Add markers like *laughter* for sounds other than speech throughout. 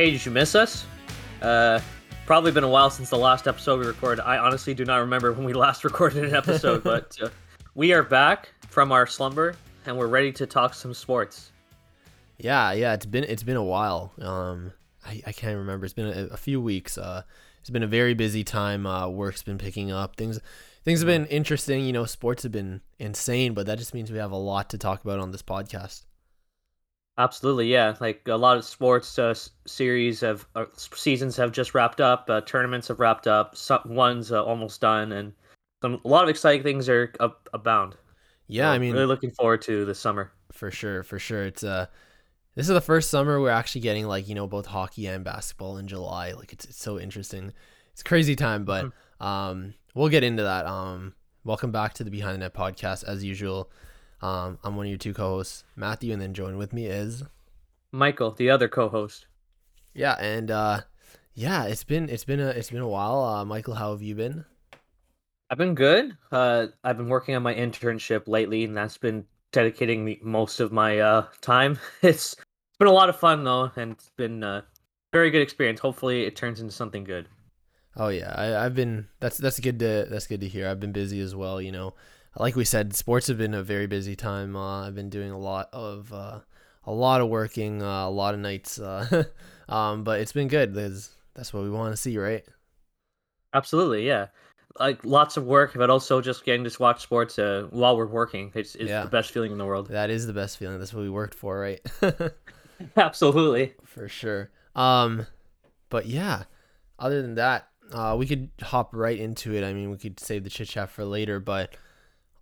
Hey, did you miss us? Uh, probably been a while since the last episode we recorded. I honestly do not remember when we *laughs* last recorded an episode, but uh, we are back from our slumber and we're ready to talk some sports. Yeah, yeah, it's been it's been a while. Um, I, I can't remember. It's been a, a few weeks. Uh, it's been a very busy time. Uh, work's been picking up. Things things have been interesting. You know, sports have been insane, but that just means we have a lot to talk about on this podcast. Absolutely, yeah. Like a lot of sports uh, series have uh, seasons have just wrapped up. Uh, tournaments have wrapped up. Some one's uh, almost done, and some a lot of exciting things are abound. Yeah, so I mean, really looking forward to the summer. For sure, for sure. It's uh this is the first summer we're actually getting like you know both hockey and basketball in July. Like it's, it's so interesting. It's crazy time, but mm-hmm. um we'll get into that. Um, welcome back to the Behind the Net podcast as usual. Um, I'm one of your two co-hosts, Matthew, and then join with me is Michael, the other co-host. Yeah, and uh, yeah, it's been it's been a it's been a while. Uh, Michael, how have you been? I've been good. Uh, I've been working on my internship lately, and that's been dedicating me most of my uh time. It's *laughs* it's been a lot of fun though, and it's been a very good experience. Hopefully, it turns into something good. Oh yeah, I, I've been that's that's good to that's good to hear. I've been busy as well. You know, like we said, sports have been a very busy time. Uh, I've been doing a lot of uh, a lot of working, uh, a lot of nights. Uh, *laughs* um, but it's been good. There's, that's what we want to see, right? Absolutely, yeah. Like lots of work, but also just getting to watch sports uh, while we're working. It's, it's yeah. the best feeling in the world. That is the best feeling. That's what we worked for, right? *laughs* *laughs* Absolutely, for sure. Um, but yeah. Other than that, uh, we could hop right into it. I mean, we could save the chit chat for later, but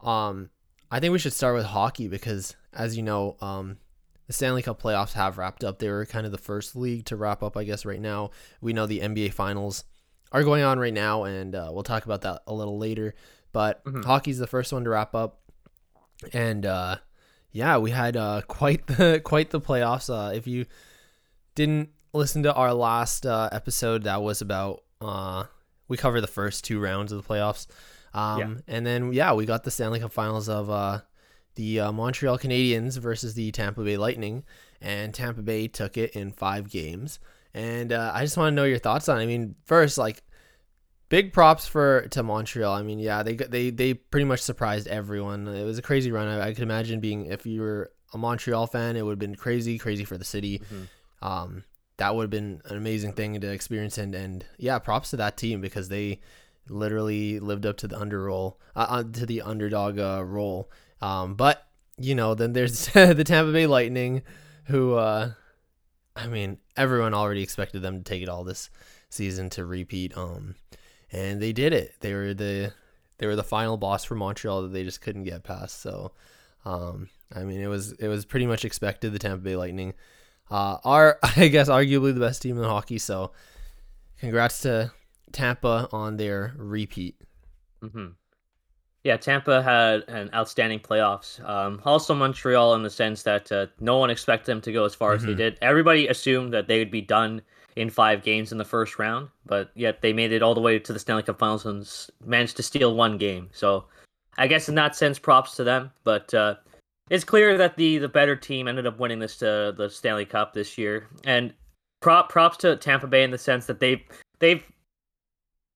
um, I think we should start with hockey because, as you know, um, the Stanley Cup playoffs have wrapped up. They were kind of the first league to wrap up, I guess, right now. We know the NBA finals are going on right now, and uh, we'll talk about that a little later. But mm-hmm. hockey's the first one to wrap up, and uh, yeah, we had uh, *laughs* quite the quite the playoffs. Uh, if you didn't listen to our last uh, episode, that was about uh, we covered the first two rounds of the playoffs. Um, yeah. And then, yeah, we got the Stanley Cup finals of uh, the uh, Montreal Canadiens versus the Tampa Bay Lightning. And Tampa Bay took it in five games. And uh, I just want to know your thoughts on it. I mean, first, like, big props for to Montreal. I mean, yeah, they they they pretty much surprised everyone. It was a crazy run. I, I could imagine being if you were a Montreal fan, it would have been crazy, crazy for the city. Mm-hmm. Um, that would have been an amazing thing to experience. And, and yeah, props to that team because they literally lived up to the under role, uh, uh, to the underdog uh, role. Um, but you know, then there's *laughs* the Tampa Bay Lightning, who, uh, I mean, everyone already expected them to take it all this season to repeat. Um, and they did it. They were the they were the final boss for Montreal that they just couldn't get past. So, um, I mean, it was it was pretty much expected. The Tampa Bay Lightning uh, are *laughs* I guess arguably the best team in hockey. So, congrats to Tampa on their repeat. Mm-hmm. Yeah, Tampa had an outstanding playoffs. Um, also, Montreal in the sense that uh, no one expected them to go as far mm-hmm. as they mm-hmm. did. Everybody assumed that they would be done in five games in the first round, but yet they made it all the way to the Stanley Cup Finals and managed to steal one game. So, I guess in that sense, props to them. But uh, it's clear that the the better team ended up winning this uh, the Stanley Cup this year, and prop props to Tampa Bay in the sense that they they've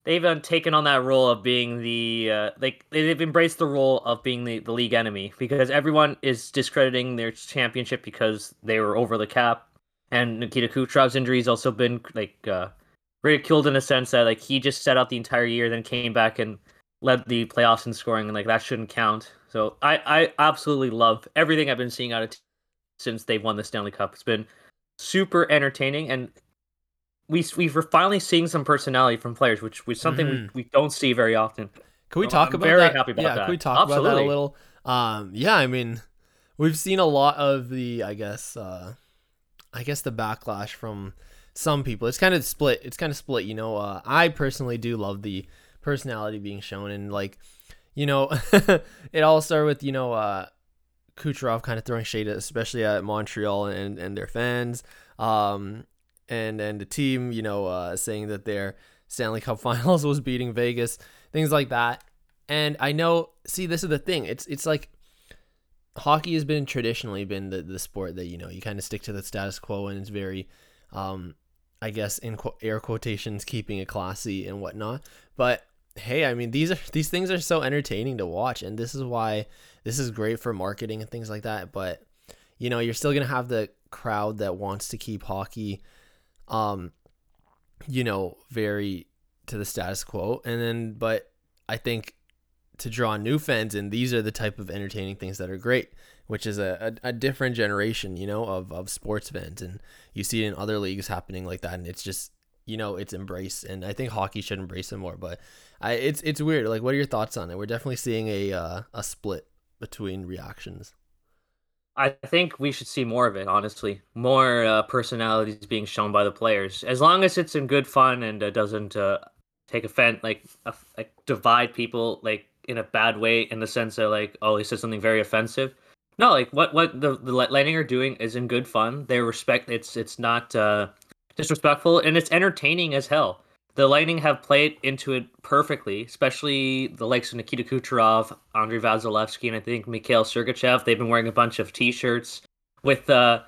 they've taken on that role of being the uh, like they've embraced the role of being the, the league enemy because everyone is discrediting their championship because they were over the cap, and Nikita Kucherov's injury has also been like uh, ridiculed in a sense that like he just set out the entire year, then came back and led the playoffs in scoring, and like that shouldn't count. So I I absolutely love everything I've been seeing out of t- since they've won the Stanley Cup. It's been super entertaining, and we we're finally seeing some personality from players, which was something mm-hmm. we, we don't see very often. Can we talk I'm about very that? happy about yeah, that. Can we talk Absolutely. about that a little? Um, yeah, I mean, we've seen a lot of the, I guess, uh, I guess the backlash from some people. It's kind of split. It's kind of split. You know, uh, I personally do love the personality being shown, and like you know, *laughs* it all started with, you know, uh, Kucherov kind of throwing shade, especially at Montreal and, and their fans. Um, and, and the team, you know, uh, saying that their Stanley Cup *laughs* finals was beating Vegas, things like that. And I know, see, this is the thing. It's, it's like hockey has been traditionally been the, the sport that, you know, you kind of stick to the status quo and it's very, um, I guess in qu- air quotations, keeping it classy and whatnot. But hey, I mean these are these things are so entertaining to watch, and this is why this is great for marketing and things like that. But you know, you're still gonna have the crowd that wants to keep hockey, um, you know, very to the status quo, and then but I think to draw new fans and these are the type of entertaining things that are great which is a, a, a, different generation you know of, of sports fans. And you see it in other leagues happening like that. And it's just you know it's embraced. And i think hockey should embrace it more but I, it's it's weird. Like what are your thoughts on it? We're definitely seeing a uh, a split between reactions I think we should see more of it, honestly. More uh, personalities being shown by the players. As long as it's in good fun and uh, doesn't uh, take offense, like, like divide people, like in a bad way, in the sense that like, oh, he said something very offensive. No, like what what the the Lightning are doing is in good fun. They respect. It's it's not uh, disrespectful, and it's entertaining as hell. The Lightning have played into it perfectly, especially the likes of Nikita Kucherov, Andrei Vasilevskiy, and I think Mikhail Sergachev. They've been wearing a bunch of T-shirts with uh,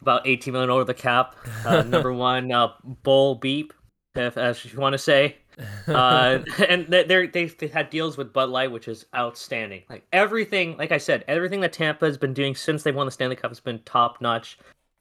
about 18 million over the cap. Uh, *laughs* number one, uh, bull beep, if, if you want to say uh, *laughs* and they they've had deals with Bud Light, which is outstanding. Like everything, like I said, everything that Tampa has been doing since they won the Stanley Cup has been top notch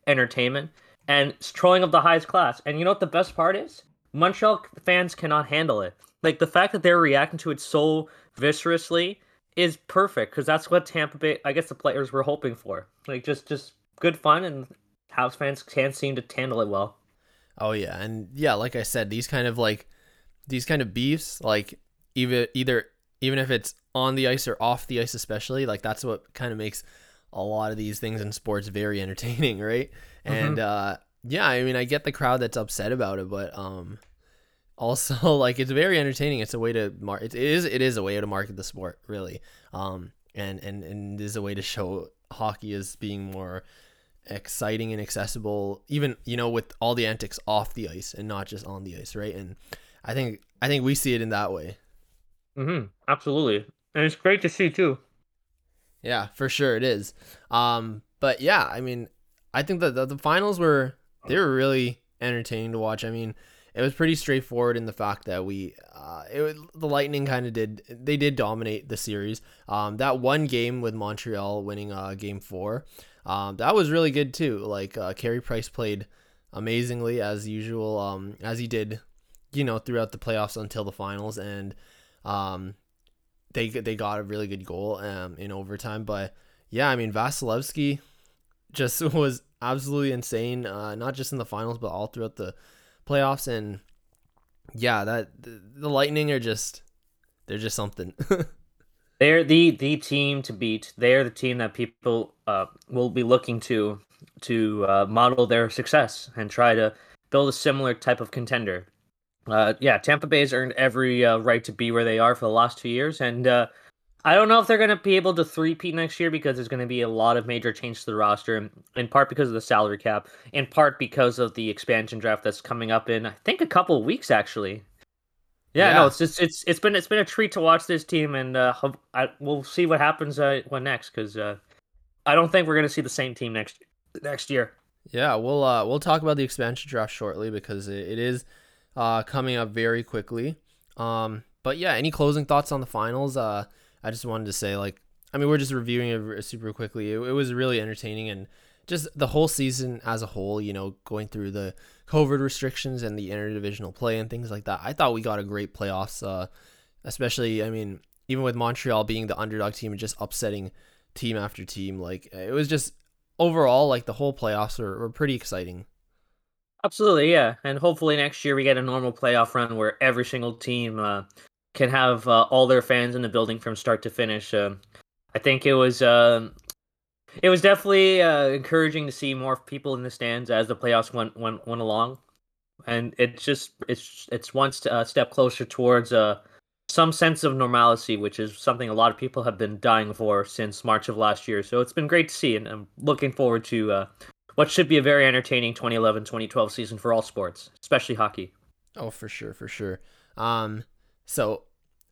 entertainment and trolling of the highest class. And you know what the best part is? Montreal fans cannot handle it. Like the fact that they're reacting to it so viscerously is perfect because that's what Tampa Bay, I guess, the players were hoping for. Like just just good fun and House fans can't seem to handle it well. Oh yeah, and yeah, like I said, these kind of like these kind of beefs, like even either even if it's on the ice or off the ice, especially like that's what kind of makes a lot of these things in sports very *laughs* entertaining, right? Mm-hmm. And uh, yeah, I mean, I get the crowd that's upset about it, but um, *laughs* also like it's very entertaining. It's a way to mark. It is it is a way to market the sport, really. Um, and and and is a way to show hockey as being more exciting and accessible, even you know with all the antics off the ice and not just on the ice, right? And I think I think we see it in that way. Mm-hmm. Absolutely, and it's great to see too. Yeah, for sure it is. Um, but yeah, I mean, I think that the, the finals were they were really entertaining to watch. I mean, it was pretty straightforward in the fact that we, uh, it the Lightning kind of did they did dominate the series. Um, that one game with Montreal winning uh game four, um, that was really good too. Like uh, Carey Price played amazingly as usual. Um, as he did you know, throughout the playoffs until the finals, and um, they they got a really good goal um in overtime. But yeah, I mean Vasilevskiy just *laughs* was absolutely insane, uh, not just in the finals but all throughout the playoffs. And yeah, that the, the Lightning are just they're just something. *laughs* they're the the team to beat. They're the team that people uh, will be looking to to uh, model their success and try to build a similar type of contender. Uh, yeah, Tampa Bay has earned every uh, right to be where they are for the last two years, and uh, I don't know if they're going to be able to three-peat next year because there's going to be a lot of major changes to the roster, in part because of the salary cap, in part because of the expansion draft that's coming up in I think a couple of weeks actually. Yeah, yeah. no, it's just it's it's been it's been a treat to watch this team, and uh, I, we'll see what happens uh, when next because uh, I don't think we're going to see the same team next next year. Yeah, we'll uh, we'll talk about the expansion draft shortly because it, it is uh, coming up very quickly. Um, but yeah, any closing thoughts on the finals? Uh, I just wanted to say, like, I mean, we're just reviewing it super quickly. It, it was really entertaining and just the whole season as a whole, you know, going through the COVID restrictions and the interdivisional play and things like that. I thought we got a great playoffs, uh, especially, I mean, even with Montreal being the underdog team and just upsetting team after team. Like, it was just overall, like, the whole playoffs were, were pretty exciting. Absolutely, yeah. And hopefully next year we get a normal playoff run where every single team uh, can have uh, all their fans in the building from start to finish. Uh, I think it was uh, it was definitely uh, encouraging to see more people in the stands as the playoffs went went, went along, and it's just it's it's one st- uh, step closer towards uh, some sense of normalcy, which is something a lot of people have been dying for since March of last year. So it's been great to see, and I'm looking forward to what should be a very entertaining 2011 2012 season for all sports, especially hockey. Oh, for sure, for sure. Um, so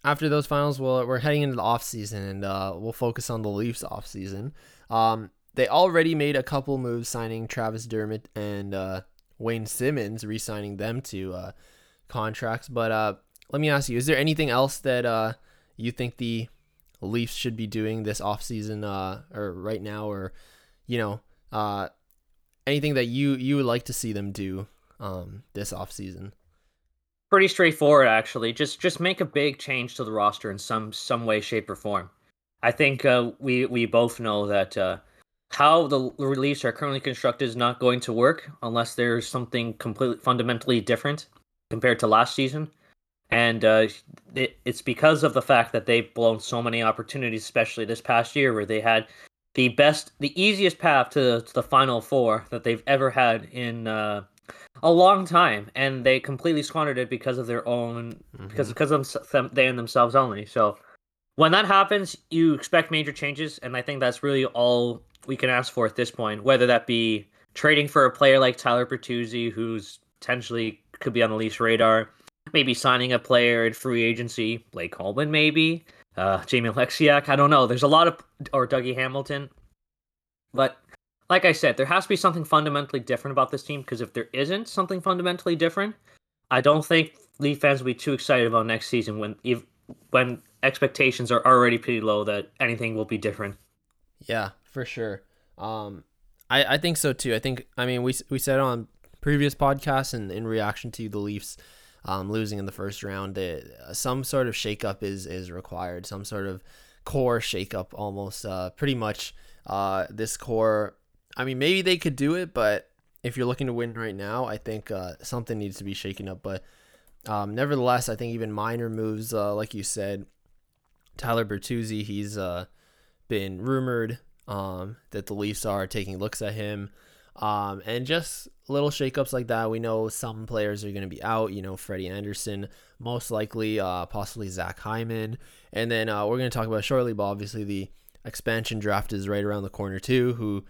after those finals, we'll, we're heading into the off season, and uh, we'll focus on the Leafs off season. Um, they already made a couple moves, signing Travis Dermott and uh, Wayne Simmonds, re-signing them to uh, contracts. But uh, let me ask you: Is there anything else that uh, you think the Leafs should be doing this offseason uh, or right now, or you know, uh, anything that you you would like to see them do um, this offseason? Pretty straightforward, actually. Just just make a big change to the roster in some some way, shape, or form. I think uh, we we both know that uh, how the Leafs are currently constructed is not going to work unless there's something completely fundamentally different compared to last season. And uh, it, it's because of the fact that they've blown so many opportunities, especially this past year, where they had the best, the easiest path to, to the final four that they've ever had in uh, a long time, and they completely squandered it because of their own, mm-hmm. because because of them, they and themselves only. So when that happens, you expect major changes, and I think that's really all we can ask for at this point. Whether that be trading for a player like Tyler Bertuzzi, who's potentially could be on the Leafs radar, maybe signing a player in free agency, Blake Coleman, maybe uh, Jamie Oleksiak. I don't know. There's a lot of or Dougie Hamilton, but like I said, there has to be something fundamentally different about this team because if there isn't something fundamentally different, I don't think Leaf fans will be too excited about next season when if, when expectations are already pretty low that anything will be different. Yeah, for sure. Um, I I think so too. I think I mean we we said on previous podcasts and in reaction to the Leafs um, losing in the first round, it, some sort of shakeup is is required. Some sort of core shakeup, almost. Uh, pretty much, uh, this core. I mean, maybe they could do it, but if you're looking to win right now, I think uh, something needs to be shaken up. But um, nevertheless, I think even minor moves, uh, like you said, Tyler Bertuzzi, he's uh, been rumored um, that the Leafs are taking looks at him. Um, and just little shakeups like that. We know some players are going to be out. You know, Freddie Andersen, most likely, uh, possibly Zach Hyman. And then uh, we're going to talk about shortly, but obviously the expansion draft is right around the corner too. Who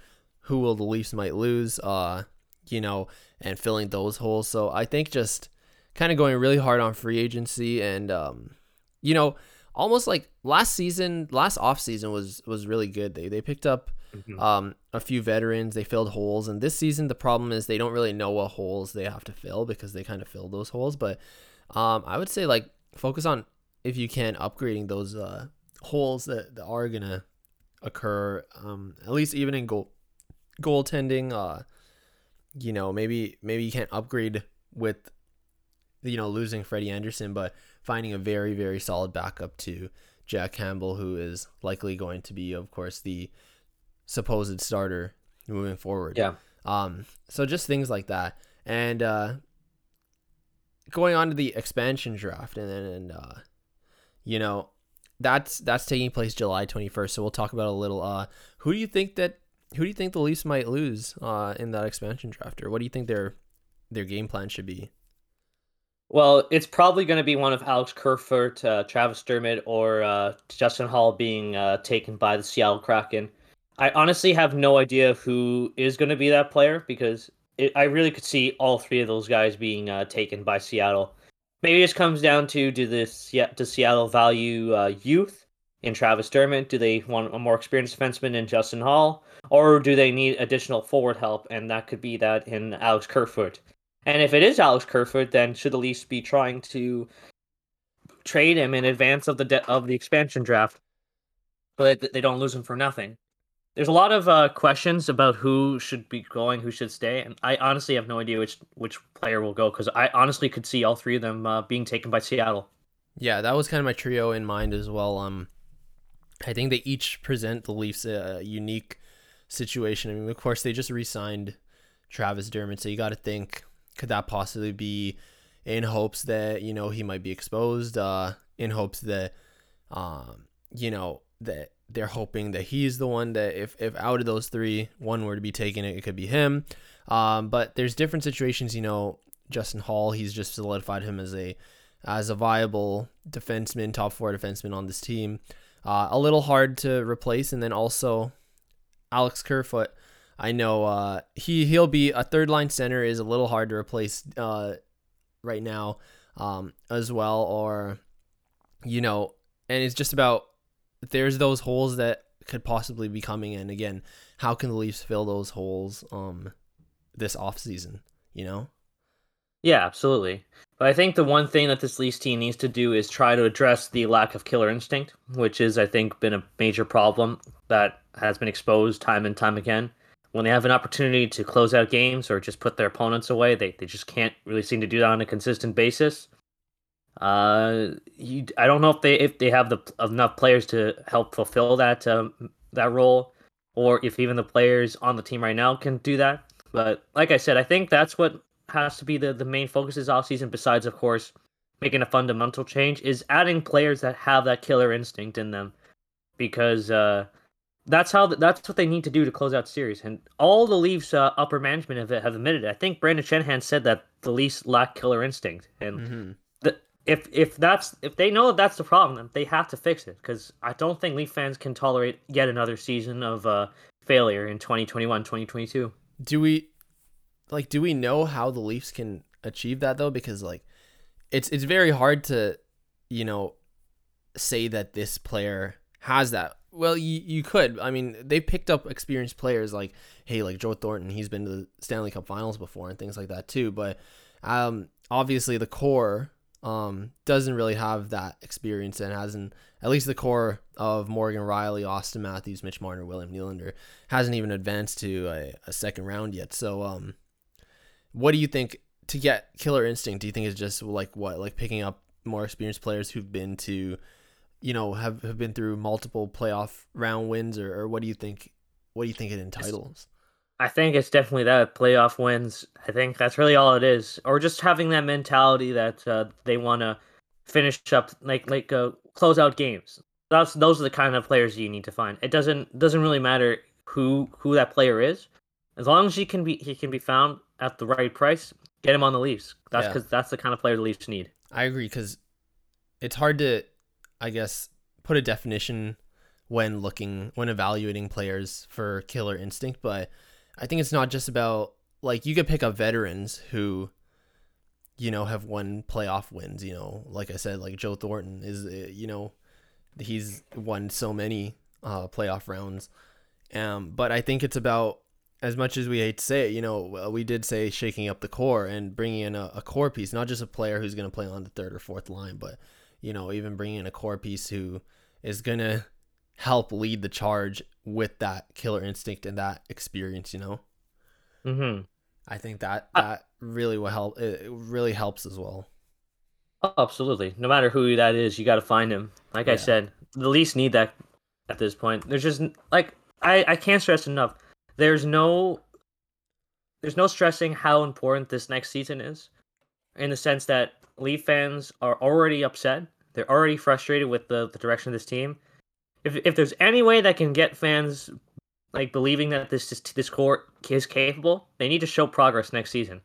who will the Leafs might lose? Uh, you know, and filling those holes. So I think just kind of going really hard on free agency and um, you know, almost like last season, last off season was was really good. They they picked up Mm-hmm. Um, a few veterans, they filled holes, and this season the problem is they don't really know what holes they have to fill because they kind of filled those holes. But um, I would say like focus on if you can upgrading those uh, holes that, that are gonna occur. Um, at least even in goal goaltending, uh, you know maybe maybe you can't upgrade with you know losing Freddie Andersen, but finding a very very solid backup to Jack Campbell, who is likely going to be, of course, the supposed starter moving forward. Yeah. Um. So just things like that, and uh, going on to the expansion draft, and then and uh, you know, that's that's taking place July twenty first. So we'll talk about a little. Uh, who do you think that who do you think the Leafs might lose uh in that expansion draft, or what do you think their their game plan should be? Well, it's probably going to be one of Alex Kerfoot, uh, Travis Dermott, or uh, Justin Holl being uh, taken by the Seattle Kraken. I honestly have no idea who is going to be that player because it, I really could see all three of those guys being uh, taken by Seattle. Maybe it just comes down to do this does Seattle value uh, youth in Travis Dermott? Do they want a more experienced defenseman in Justin Holl, or do they need additional forward help? And that could be that in Alex Kerfoot. And if it is Alex Kerfoot, then should the Leafs be trying to trade him in advance of the de- of the expansion draft, but they don't lose him for nothing? there's a lot of uh, questions about who should be going, who should stay, and I honestly have no idea which which player will go because I honestly could see all three of them uh, being taken by Seattle. Yeah, that was kind of my trio in mind as well. Um, I think they each present the Leafs a unique situation. I mean, of course, they just re-signed Travis Dermott, so you got to think could that possibly be in hopes that you know he might be exposed, uh, in hopes that um, you know that they're hoping that he's the one that if, if out of those three, one were to be taken, it, it could be him. Um, but there's different situations, you know, Justin Holl, he's just solidified him as a as a viable defenseman, top four defenseman on this team. Uh, a little hard to replace, and then also Alex Kerfoot. I know uh, he he'll be a third line center is a little hard to replace uh, right now um, as well, or you know, and it's just about there's those holes that could possibly be coming in again. How can the Leafs fill those holes um this off season? you know? Yeah, absolutely. But I think the one thing that this Leafs team needs to do is try to address the lack of killer instinct, which is, I think, been a major problem that has been exposed time and time again. When they have an opportunity to close out games or just put their opponents away, they, they just can't really seem to do that on a consistent basis. Uh, you, I don't know if they if they have the enough players to help fulfill that um, that role, or if even the players on the team right now can do that. But like I said, I think that's what has to be the, the main focus this offseason, besides, of course, making a fundamental change, is adding players that have that killer instinct in them. Because uh, that's how that's what they need to do to close out series. And all the Leafs uh, upper management have, have admitted it. I think Brendan Shanahan said that the Leafs lack killer instinct. And mm-hmm. the, if if that's if they know that that's the problem, they have to fix it. Because I don't think Leaf fans can tolerate yet another season of uh, failure in 2021, 2022. Do we like do we know how the Leafs can achieve that though? Because like it's it's very hard to, you know, say that this player has that. Well, you, you could. I mean, they picked up experienced players like, hey, like Joe Thornton. He's been to the Stanley Cup Finals before and things like that too. But um, obviously, the core um, doesn't really have that experience and hasn't, at least the core of Morgan Rielly, Auston Matthews, Mitch Marner, William Nylander, hasn't even advanced to a, a second round yet. So, um, what do you think to get killer instinct? Do you think it's just like what, like picking up more experienced players who've been to, you know, have, have been through multiple playoff round wins, or, or what do you think? What do you think it entitles? I think it's definitely that playoff wins. I think that's really all it is, or just having that mentality that uh, they want to finish up like like uh, close out games. That's those are the kind of players you need to find. It doesn't doesn't really matter who who that player is, as long as he can be he can be found at the right price, get him on the Leafs. That's because yeah. that's the kind of player the Leafs need. I agree because it's hard to, I guess, put a definition when looking when evaluating players for killer instinct, but I think it's not just about like you could pick up veterans who you know have won playoff wins, you know, like I said like Joe Thornton is uh, you know he's won so many uh playoff rounds. Um but I think it's about as much as we hate to say it, you know, we did say shaking up the core and bringing in a, a core piece, not just a player who's going to play on the third or fourth line, but you know, even bringing in a core piece who is going to help lead the charge with that killer instinct and that experience. You know. Hmm. I think that that really will help. It really helps as well. Oh, absolutely. No matter who that is, you got to find him. Like yeah. I said, the least need that at this point. There's just like I I can't stress enough there's no there's no stressing how important this next season is in the sense that Leaf fans are already upset. They're already frustrated with the, the direction of this team. If if there's any way that can get fans like believing that this this core is capable, they need to show progress next season.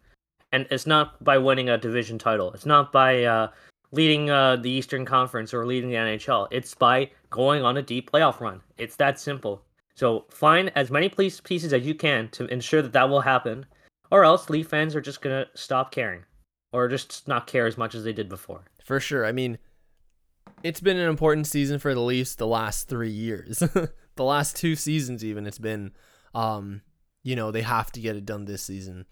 And it's not by winning a division title. It's not by uh, leading uh, the Eastern Conference or leading the NHL. It's by going on a deep playoff run. It's that simple. So find as many pieces as you can to ensure that that will happen, or else Leaf fans are just gonna stop caring, or just not care as much as they did before. For sure. I mean, it's been an important season for the Leafs the last three years, *laughs* the last two seasons even. It's been, um, you know, they have to get it done this season,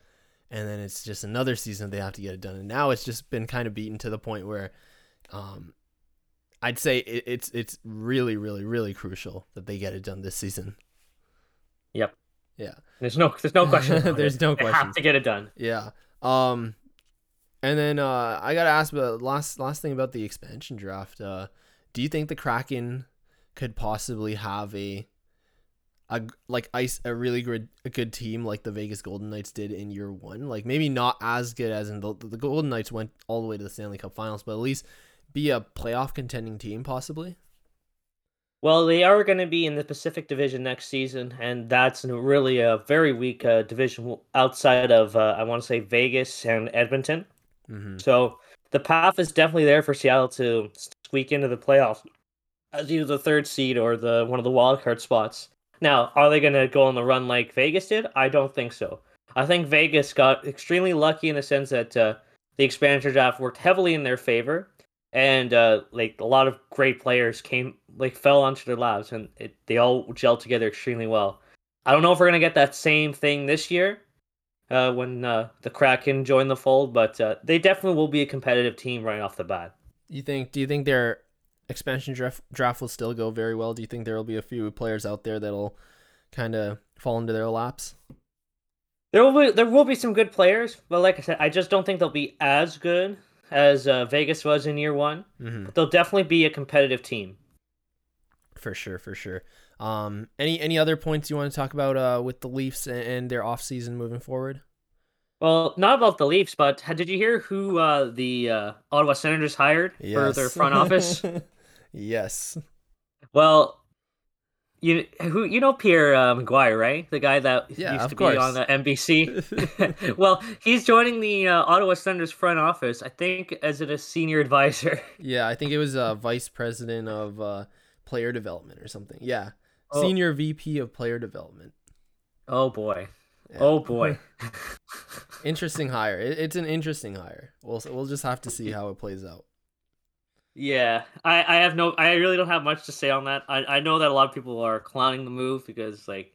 and then it's just another season they have to get it done, and now it's just been kind of beaten to the point where, um, I'd say it, it's it's really really really crucial that they get it done this season. Yep. Yeah. There's no there's no question. *laughs* there's it. no question. Have to get it done. Yeah. Um, and then uh, I gotta ask about last last thing about the expansion draft. Uh, do you think the Kraken could possibly have a a like ice a really good a good team like the Vegas Golden Knights did in year one? Like maybe not as good as in the the Golden Knights went all the way to the Stanley Cup Finals, but at least be a playoff contending team, possibly? Well, they are going to be in the Pacific Division next season, and that's really a very weak uh, division outside of, uh, I want to say, Vegas and Edmonton. Mm-hmm. So the path is definitely there for Seattle to squeak into the playoffs as either the third seed or the one of the wild card spots. Now, are they going to go on the run like Vegas did? I don't think so. I think Vegas got extremely lucky in the sense that uh, the expansion draft worked heavily in their favor and uh, like a lot of great players came like fell onto their laps and it, they all gelled together extremely well. I don't know if we're gonna get that same thing this year, uh, when uh, the Kraken join the fold, but uh, they definitely will be a competitive team right off the bat. You think? Do you think their expansion draft draft will still go very well? Do you think there will be a few players out there that'll kind of fall into their laps? There will be there will be some good players, but like I said, I just don't think they'll be as good as uh, Vegas was in year one. Mm-hmm. But they'll definitely be a competitive team. For sure, for sure. Um, any any other points you want to talk about uh, with the Leafs and, and their off season moving forward? Well, not about the Leafs, but did you hear who uh, the uh, Ottawa Senators hired yes. for their front office? *laughs* yes. Well, you who you know Pierre uh, McGuire, right? The guy that yeah, used to course. be on the NBC. *laughs* *laughs* well, he's joining the uh, Ottawa Senators front office. I think as a senior advisor. *laughs* Yeah, I think it was uh, vice president of uh, player development or something. Yeah, Oh. senior VP of player development. Oh boy. Yeah. Oh boy. interesting hire. It, it's an interesting hire. We'll we'll just have to see how it plays out. Yeah, I, I have no, I really don't have much to say on that. I, I know that a lot of people are clowning the move because like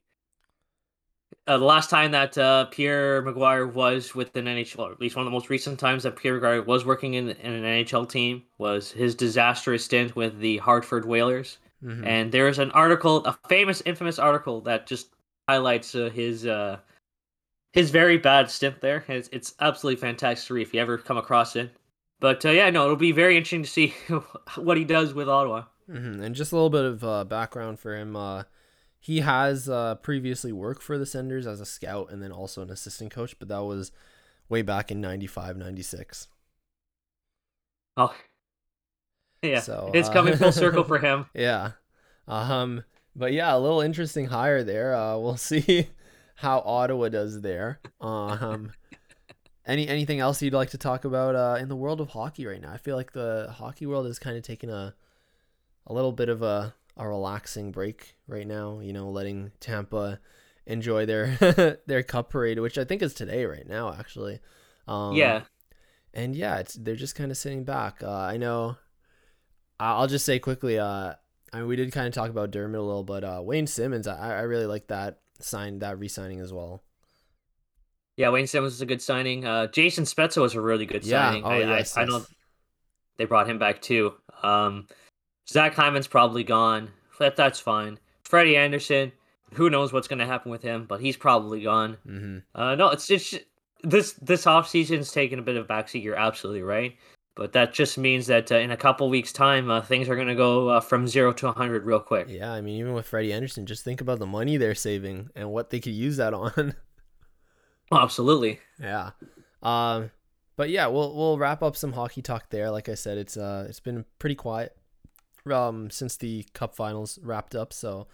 uh, the last time that uh, Pierre McGuire was with an NHL, or at least one of the most recent times that Pierre McGuire was working in, in an NHL team, was his disastrous stint with the Hartford Whalers. Mhm. And there's an article, a famous, infamous article that just highlights uh, his uh, his very bad stint there. It's, it's absolutely fantastic to read if you ever come across it. But uh, yeah, no, it'll be very interesting to see *laughs* what he does with Ottawa. hmm And just a little bit of uh, background for him. Uh, he has uh, previously worked for the Senders as a scout and then also an assistant coach, but that was way back in 95, 96. Oh, *laughs* yeah, So, it's uh, coming full circle for *laughs* him. Yeah. Um, but yeah, a little interesting hire there. Uh, we'll see how Ottawa does there. Um, any anything else you'd like to talk about uh, in the world of hockey right now? I feel like the hockey world is kind of taking a a little bit of a a relaxing break right now. You know, letting Tampa enjoy their *laughs* their cup parade, which I think is today right now, actually. Um, yeah, and yeah, it's they're just kind of sitting back. Uh, I know. I'll just say quickly. Uh, I mean, we did kind of talk about Dermott a little, but uh, Wayne Simmonds, I, I really like that sign, that re-signing as well. Yeah. Wayne Simmonds is a good signing. Uh, Jason Spezza was a really good Yeah. signing. Oh, I, yes, I, I yes. know they brought him back too. Um, Zach Hyman's probably gone. That that's fine. Freddie Andersen, who knows what's going to happen with him, but he's probably gone. Mm-hmm. Uh, no, it's just this this off season's taken a bit of a backseat. You're absolutely right, but that just means that uh, in a couple weeks' time, uh, things are going to go uh, from zero to hundred real quick. Yeah, I mean, even with Freddie Andersen, just think about the money they're saving and what they could use that on. *laughs* Oh, absolutely. yeah. Um, but yeah, we'll we'll wrap up some hockey talk there. Like I said, it's uh it's been pretty quiet um since the cup finals wrapped up. So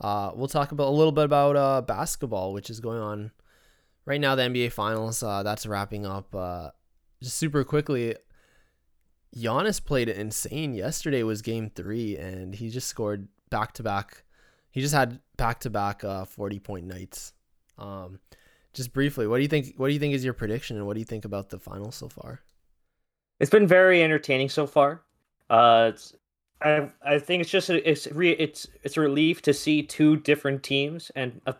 uh we'll talk about a little bit about uh basketball, which is going on right now. The NBA finals uh that's wrapping up. Uh, just super quickly. Giannis played insane. Yesterday was game three, and he just scored back to back. He just had back to back uh forty point nights. Um, just briefly, what do you think? What do you think is your prediction, and what do you think about the finals so far? It's been very entertaining so far. Uh, it's, I I think it's just a, it's re, it's it's a relief to see two different teams and a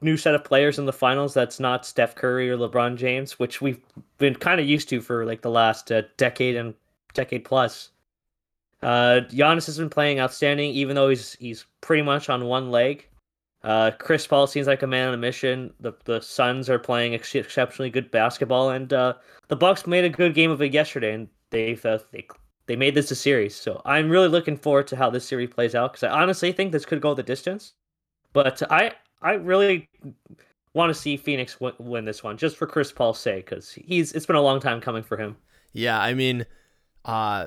new set of players in the finals. That's not Steph Curry or LeBron James, which we've been kind of used to for like the last uh, decade and decade plus. Uh, Giannis has been playing outstanding, even though he's he's pretty much on one leg. Uh, Chris Paul seems like a man on a mission. The the Suns are playing ex- exceptionally good basketball, and uh, the Bucks made a good game of it yesterday, and they've uh, they they made this a series. So I'm really looking forward to how this series plays out because I honestly think this could go the distance. But I I really want to see Phoenix win, win this one just for Chris Paul's sake because he's it's been a long time coming for him. Yeah, I mean, uh,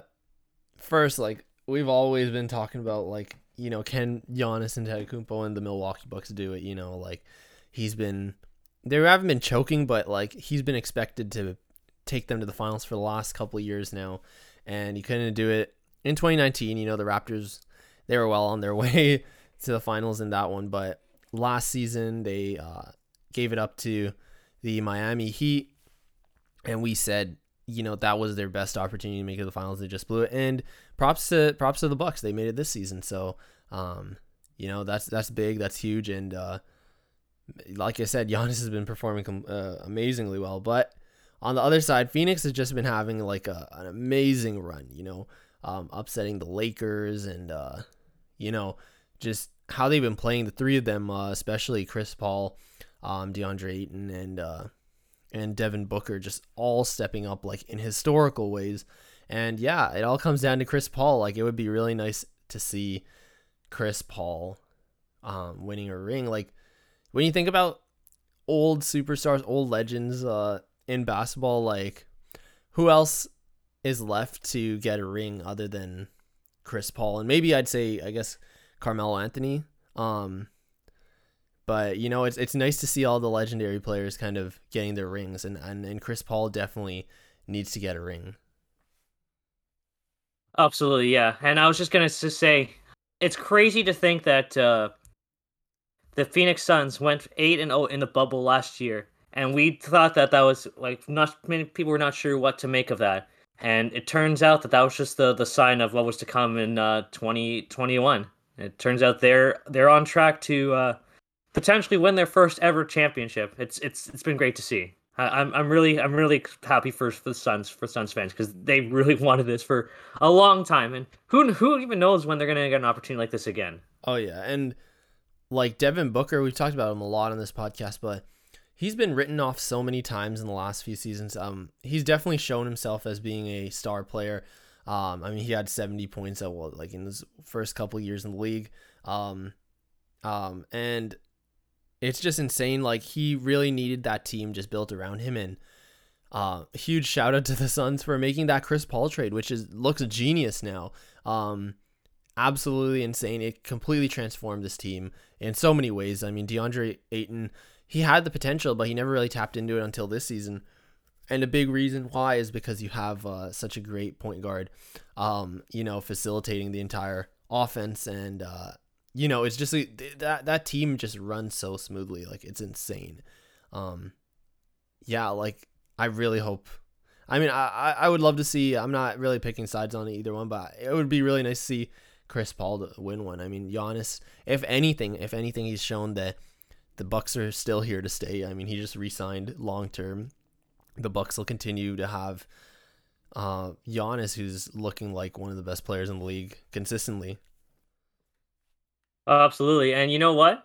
first, like we've always been talking about, like you know, can Giannis and Antetokounmpo and the Milwaukee Bucks do it? You know, like he's been they haven't been choking, but like he's been expected to take them to the finals for the last couple of years now, and he couldn't do it in 2019. You know, the Raptors they were well on their *laughs* way to the finals in that one, but last season they uh, gave it up to the Miami Heat, and we said you know that was their best opportunity to make it to the finals. They just blew it, and props to props to the Bucks. They made it this season, so um, you know that's that's big, that's huge, and uh, like I said, Giannis has been performing uh, amazingly well. But on the other side, Phoenix has just been having like a, an amazing run. You know, um, upsetting the Lakers and uh, you know just how they've been playing. The three of them, uh, especially Chris Paul, um, DeAndre Ayton, and uh, and Devin Booker, just all stepping up like in historical ways. And yeah, it all comes down to Chris Paul. Like it would be really nice to see Chris Paul um, winning a ring. Like when you think about old superstars, old legends uh, in basketball, like who else is left to get a ring other than Chris Paul? And maybe I'd say, I guess, Carmelo Anthony. Um, but you know, it's it's nice to see all the legendary players kind of getting their rings, and and, and Chris Paul definitely needs to get a ring. Absolutely, yeah. And I was just gonna say, it's crazy to think that uh, the Phoenix Suns went eight and zero oh in the bubble last year, and we thought that that was like not many people were not sure what to make of that. And it turns out that that was just the the sign of what was to come in uh, 2021. It turns out they're they're on track to uh, potentially win their first ever championship. It's it's it's been great to see. I, am I'm really I'm really happy for for the Suns for Suns fans because they really *laughs* wanted this for a long time, and who who even knows when they're gonna get an opportunity like this again. Oh yeah, and like Devin Booker, we've talked about him a lot on this podcast, but he's been written off so many times in the last few seasons. Um, he's definitely shown himself as being a star player. Um, I mean, he had 70 points at well, like in his first couple years in the league. Um, um, and it's just insane. Like he really needed that team just built around him. And uh, huge shout out to the Suns for making that Chris Paul trade, which is looks genius now. Um, absolutely insane. It completely transformed this team in so many ways. I mean, DeAndre Ayton, he had the potential, but he never really tapped into it until this season. And a big reason why is because you have uh, such a great point guard, um, you know, facilitating the entire offense. And, uh, you know, it's just that, that team just runs so smoothly. Like, it's insane. Um, yeah, like, I really hope. I mean, I, I would love to see. I'm not really picking sides on either one, but it would be really nice to see Chris Paul to win one. I mean, Giannis, if anything, if anything, he's shown that the Bucks are still here to stay. I mean, he just re-signed long term. The Bucks will continue to have uh, Giannis, who's looking like one of the best players in the league consistently. Oh, absolutely, and you know what?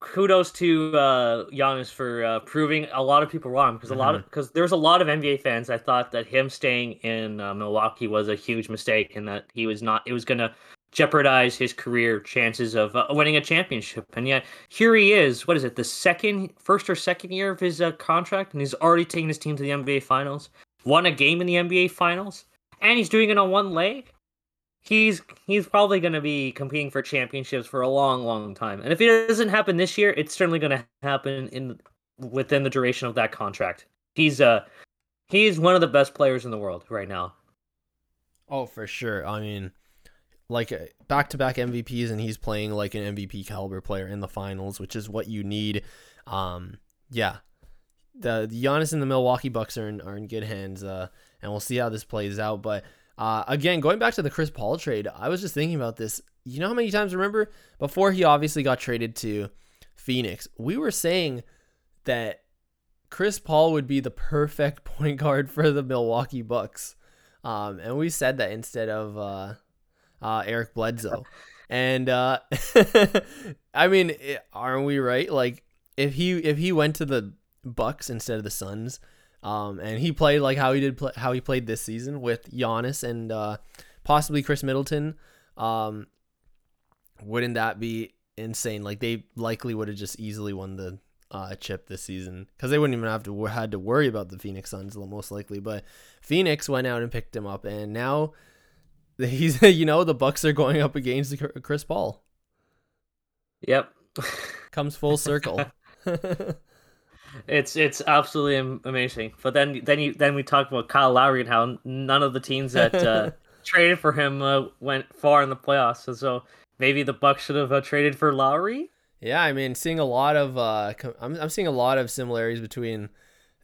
Kudos to uh, Giannis for uh, proving a lot of people wrong because a mm-hmm. lot of because there's a lot of NBA fans that thought that him staying in uh, Milwaukee was a huge mistake and that he was not. It was gonna jeopardize his career chances of uh, winning a championship. And yet here he is. What is it? The second, first or second year of his uh, contract, and he's already taken his team to the NBA Finals. Won a game in the NBA Finals, and he's doing it on one leg. He's he's probably going to be competing for championships for a long, long time. And if it doesn't happen this year, it's certainly going to happen in within the duration of that contract. He's uh he's one of the best players in the world right now. Oh, for sure. I mean, like back to back MVPs and he's playing like an MVP caliber player in the finals, which is what you need. Um, yeah, the, the Giannis and the Milwaukee Bucks are in, are in good hands, uh, and we'll see how this plays out. But uh, again, going back to the Chris Paul trade, I was just thinking about this. You know how many times remember before he obviously got traded to Phoenix, we were saying that Chris Paul would be the perfect *laughs* point guard for the Milwaukee Bucks. Um, and we said that instead of uh, uh, Eric Bledsoe. And uh, *laughs* I mean, aren't we right? Like if he if he went to the Bucks instead of the Suns, um, and he played like how he did play, how he played this season with Giannis and uh, possibly Khris Middleton, um, wouldn't that be insane? Like they likely would have just easily won the uh, chip this season because they wouldn't even have to had to worry about the Phoenix Suns most likely. But Phoenix went out and picked him up, and now *laughs* he's you know the Bucks are going up against Chris Paul. Yep. Comes full circle. *laughs* *laughs* it's it's absolutely amazing. But then then you then we talk about Kyle Lowry and how none of the teams that uh, *laughs* traded for him uh, went far in the playoffs. So, so maybe the Bucks should have uh, traded for Lowry. Yeah, I mean, seeing a lot of uh, I'm I'm seeing a lot of similarities between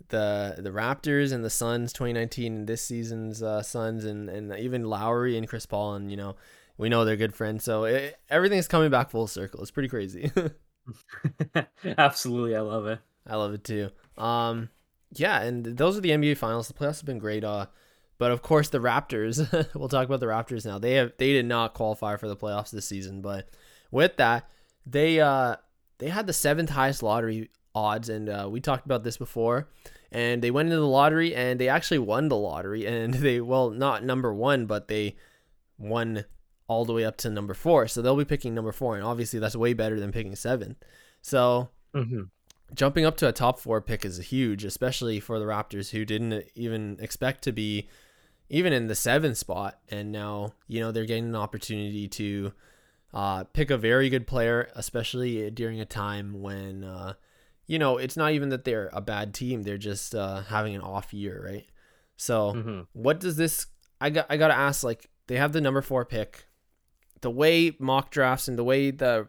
the the Raptors and the Suns 2019 and this season's uh, Suns and and even Lowry and Chris Paul and you know we know they're good friends so it, everything's coming back full circle it's pretty crazy *laughs* *laughs* Absolutely, I love it. I love it too. Um, yeah, and those are the NBA finals. The playoffs have been great. Uh, but of course the Raptors. *laughs* we'll talk about the Raptors now. They have they did not qualify for the playoffs this season, but with that, they uh they had the seventh highest lottery odds, and uh, we talked about this before. And they went into the lottery, and they actually won the lottery, *laughs* and they well not number one, but they won all the way up to number four. So they'll be picking number four, and obviously that's way better than picking seventh. So mm-hmm. Jumping up to a top four pick is huge, especially for the Raptors, who didn't even expect to be even in the seventh spot, and now you know they're getting an opportunity to uh, pick a very good player, especially during a time when uh, you know it's not even that they're a bad team; they're just uh, having an off year, right? So, mm-hmm. what does this? I got I got to ask. Like, they have the number four pick the way mock drafts and the way the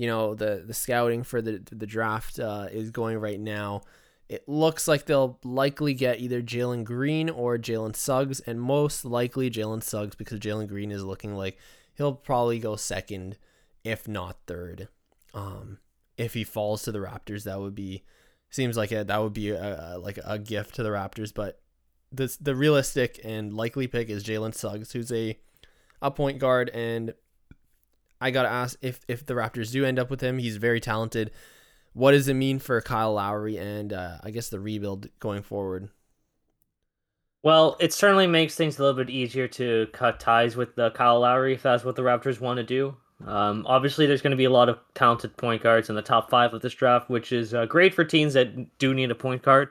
you know the the scouting for the the draft uh, is going right now, it looks like they'll likely get either Jalen Green or Jalen Suggs, and most likely Jalen Suggs because Jalen Green is looking like he'll probably go second, if not third. Um, if he falls to the Raptors, that would be seems like a, that would be a, a, like a gift to the Raptors. But the the realistic and likely pick is Jalen Suggs, who's a a point guard, and I gotta ask if if the Raptors do end up with him, he's very talented. What does it mean for Kyle Lowry and uh, I guess the rebuild going forward? Well, it certainly makes things a little bit easier to cut ties with the Kyle Lowry if that's what the Raptors want to do. Um, obviously, there's going to be a lot of talented point guards in the top five of this draft, which is uh, great for teams that do need a point guard.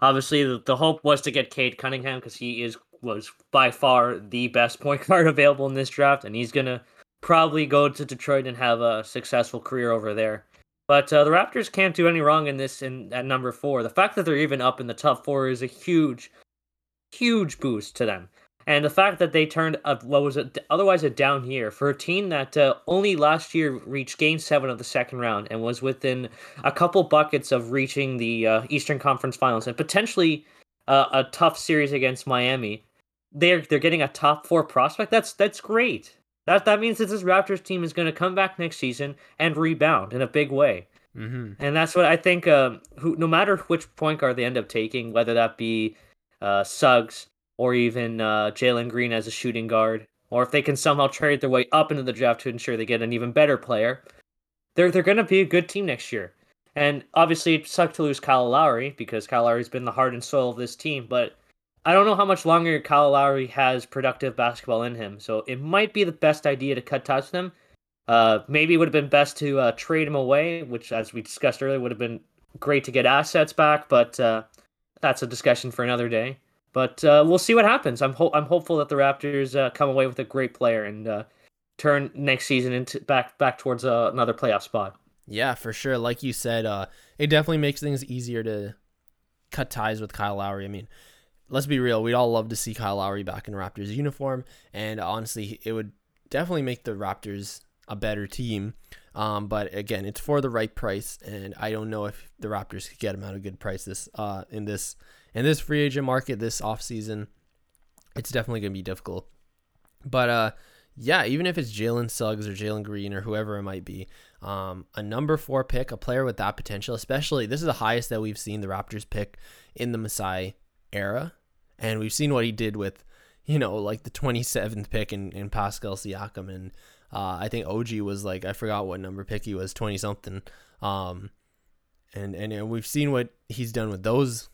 Obviously, the, the hope was to get Cade Cunningham because he is was by far the best *laughs* point guard available in this draft, and he's gonna probably go to Detroit and have a successful career over there. But uh, the Raptors can't do any wrong in this in at number four. The fact that they're even up in the top four is a huge, huge boost to them. And the fact that they turned a, what was it, otherwise a down year for a team that uh, only last year reached Game Seven of the second round and was within a couple buckets of reaching the uh, Eastern Conference Finals and potentially uh, a tough series against Miami they're they're getting a top four prospect. That's that's great. That that means that this Raptors team is going to come back next season and rebound in a big way. Mm-hmm. And that's what I think. Uh, who, no matter which point guard they end up taking, whether that be uh, Suggs or even uh, Jalen Green as a shooting guard, or if they can somehow trade their way up into the draft to ensure they get an even better player, they're they're going to be a good team next year. And obviously, it sucked to lose Kyle Lowry because Kyle Lowry's been the heart and soul of this team, but I don't know how much longer Kyle Lowry has productive basketball in him, so it might be the best idea to cut ties with him. Uh, maybe it would have been best to uh, trade him away, which, as we discussed earlier, would have been great to get assets back. But uh, that's a discussion for another day. But uh, we'll see what happens. I'm ho- I'm hopeful that the Raptors uh, come away with a great player and uh, turn next season into back back towards another playoff spot. Yeah, for sure. Like you said, it definitely makes things easier to cut ties with Kyle Lowry. I mean, let's be real, we'd all love to see Kyle Lowry back in Raptors uniform, and honestly, it would definitely make the Raptors a better team. Um, but again, it's for the right price, and I don't know if the Raptors could get him at a good price this uh in this in this free agent market this offseason. It's definitely gonna be difficult. But uh yeah, even if it's Jalen Suggs or Jalen Green or whoever it might be, um, a number four pick, a player with that potential, especially this is the highest that we've seen the Raptors pick in the Masai era and we've seen what he did with, you know, like the 27th pick in, in Pascal Siakam. And uh, I think OG was like, I forgot what number pick he was, 20 something. Um, and, and, and we've seen what he's done with those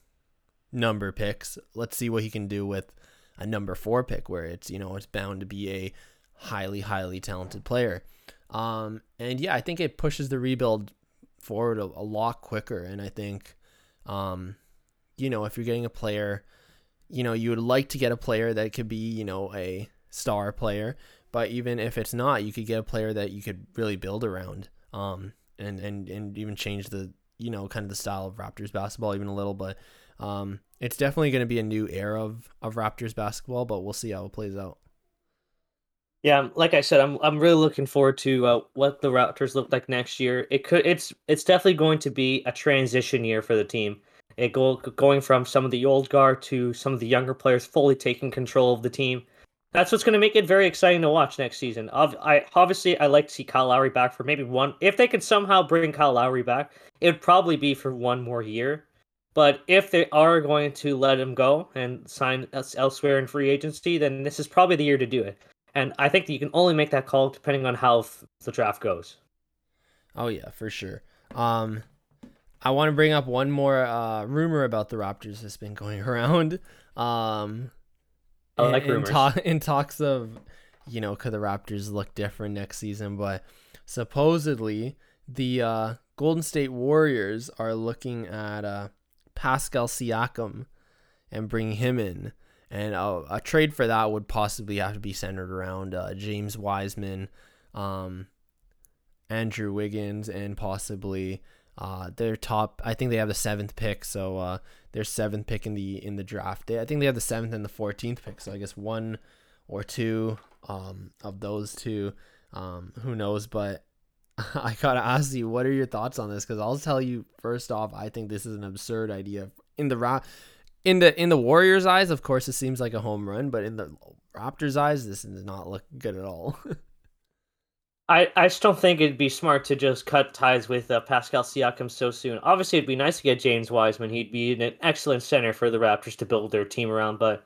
number picks. Let's see what he can do with a number four pick where it's, you know, it's bound to be a highly, highly talented player. Um, and yeah, I think it pushes the rebuild forward a, a lot quicker. And I think, um, you know, if you're getting a player you know, you would like to get a player that could be, you know, a star player, but even if it's not, you could get a player that you could really build around, um, and and and even change the, you know, kind of the style of Raptors basketball even a little. But um, it's definitely going to be a new era of of Raptors basketball, but we'll see how it plays out. Yeah, like I said, I'm I'm really looking forward to uh, what the Raptors look like next year. It could it's it's definitely going to be a transition year for the team. It go, going from some of the old guard to some of the younger players fully taking control of the team. that's what's going to make it very exciting to watch next season. I obviously I like to see Kyle Lowry back for maybe one. If they could somehow bring Kyle Lowry back, it would probably be for one more year. But if they are going to let him go and sign us elsewhere in free agency, then this is probably the year to do it. And I think that you can only make that call depending on how the draft goes. Oh yeah, for sure. Um, I want to bring up one more uh, rumor about the Raptors that's been going *laughs* around. Um, I like in, rumors. In, talk, in talks of, you know, could the Raptors look different next season? But supposedly the uh, Golden State Warriors are looking at uh, Pascal Siakam and bringing him in. And a, a, trade for that would possibly have to be centered around uh, James Wiseman, um, Andrew Wiggins, and possibly uh, their top. I think they have the seventh pick, so uh, their seventh pick in the in the draft. I think they have the seventh and the fourteenth pick. So I guess one or two um, of those two. Um, who knows? But *laughs* I gotta ask you, what are your thoughts on this? Because I'll tell you first off, I think this is an absurd idea. In the ra- in the in the Warriors' eyes, of course, it seems like a home run, but in the Raptors' eyes, this does not look good at all. *laughs* I, I just don't think it'd be smart to just cut ties with uh, Pascal Siakam so soon. Obviously, it'd be nice to get James Wiseman. He'd be an excellent center for the Raptors to build their team around. But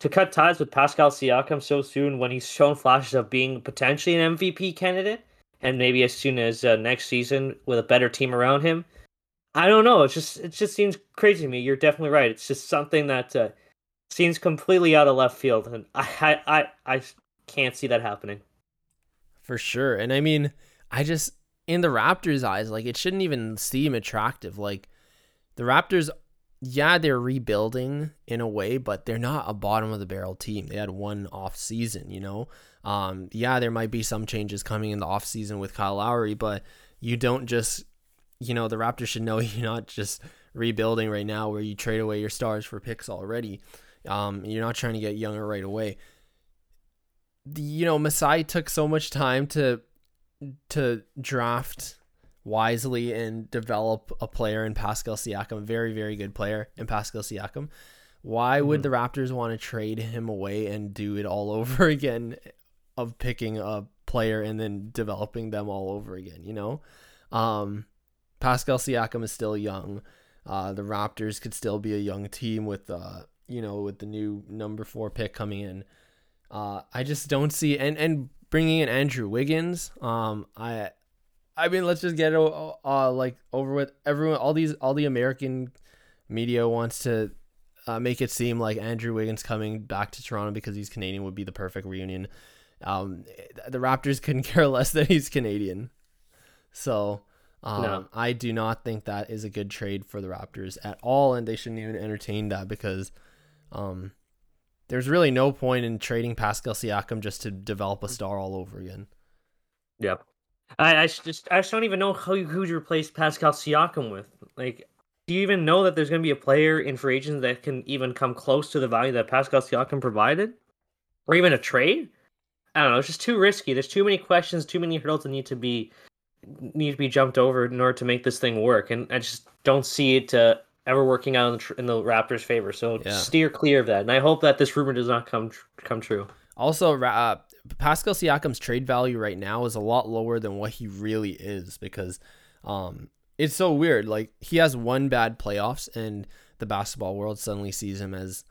to cut ties with Pascal Siakam so soon when he's shown flashes of being potentially an MVP candidate, and maybe as soon as uh, next season with a better team around him. I don't know. It just it just seems crazy to me. You're definitely right. It's just something that uh, seems completely out of left field, and I I I can't see that happening. For sure, and I mean, I just in the Raptors' eyes, like it shouldn't even seem attractive. Like the Raptors, yeah, they're rebuilding in a way, but they're not a bottom of the barrel team. They had one off season, you know. Um, yeah, there might be some changes coming in the off season with Kyle Lowry, but you don't just, you know, the Raptors should know *laughs* you're not just rebuilding right now where you trade away your stars for picks already. Um, you're not trying to get younger right away. You know, Masai took so much time to to draft wisely and develop a player in Pascal Siakam, very, very good player in Pascal Siakam. Why would mm-hmm. the Raptors want to trade him away and do it all *laughs* over again of picking a player and then developing them all over again, you know? Um, Pascal Siakam is still young. Uh, the Raptors could still be a young team with, uh, you know, with the new number four pick coming in. Uh, I just don't see and and bringing in Andrew Wiggins. Um, I, I mean, let's just get it uh, like over with. Everyone, all these, all the American media wants to uh, make it seem like Andrew Wiggins coming back to Toronto because he's Canadian would be the perfect reunion. Um, the Raptors couldn't *laughs* care less that he's Canadian. So um, no. I do not think that is a good trade for the Raptors at all, and they shouldn't even entertain that because um, there's really no point in trading Pascal Siakam just to develop a star all over again. Yep. I, I just I just don't even know who who you replace Pascal Siakam with. Like, do you even know that there's going to be a player in free agents that can even come close to the value that Pascal Siakam provided, or even a trade? I don't know. It's just too risky. There's too many questions, too many hurdles that need to be need to be jumped over in order to make this thing work. And I just don't see it uh, ever working out in the, in the Raptors' favor. So yeah. steer clear of that. And I hope that this rumor does not come come true. Also, uh, Pascal Siakam's trade value right now is a lot lower than what he really is because um, it's so weird. Like he has one bad playoffs, and the basketball world suddenly sees him as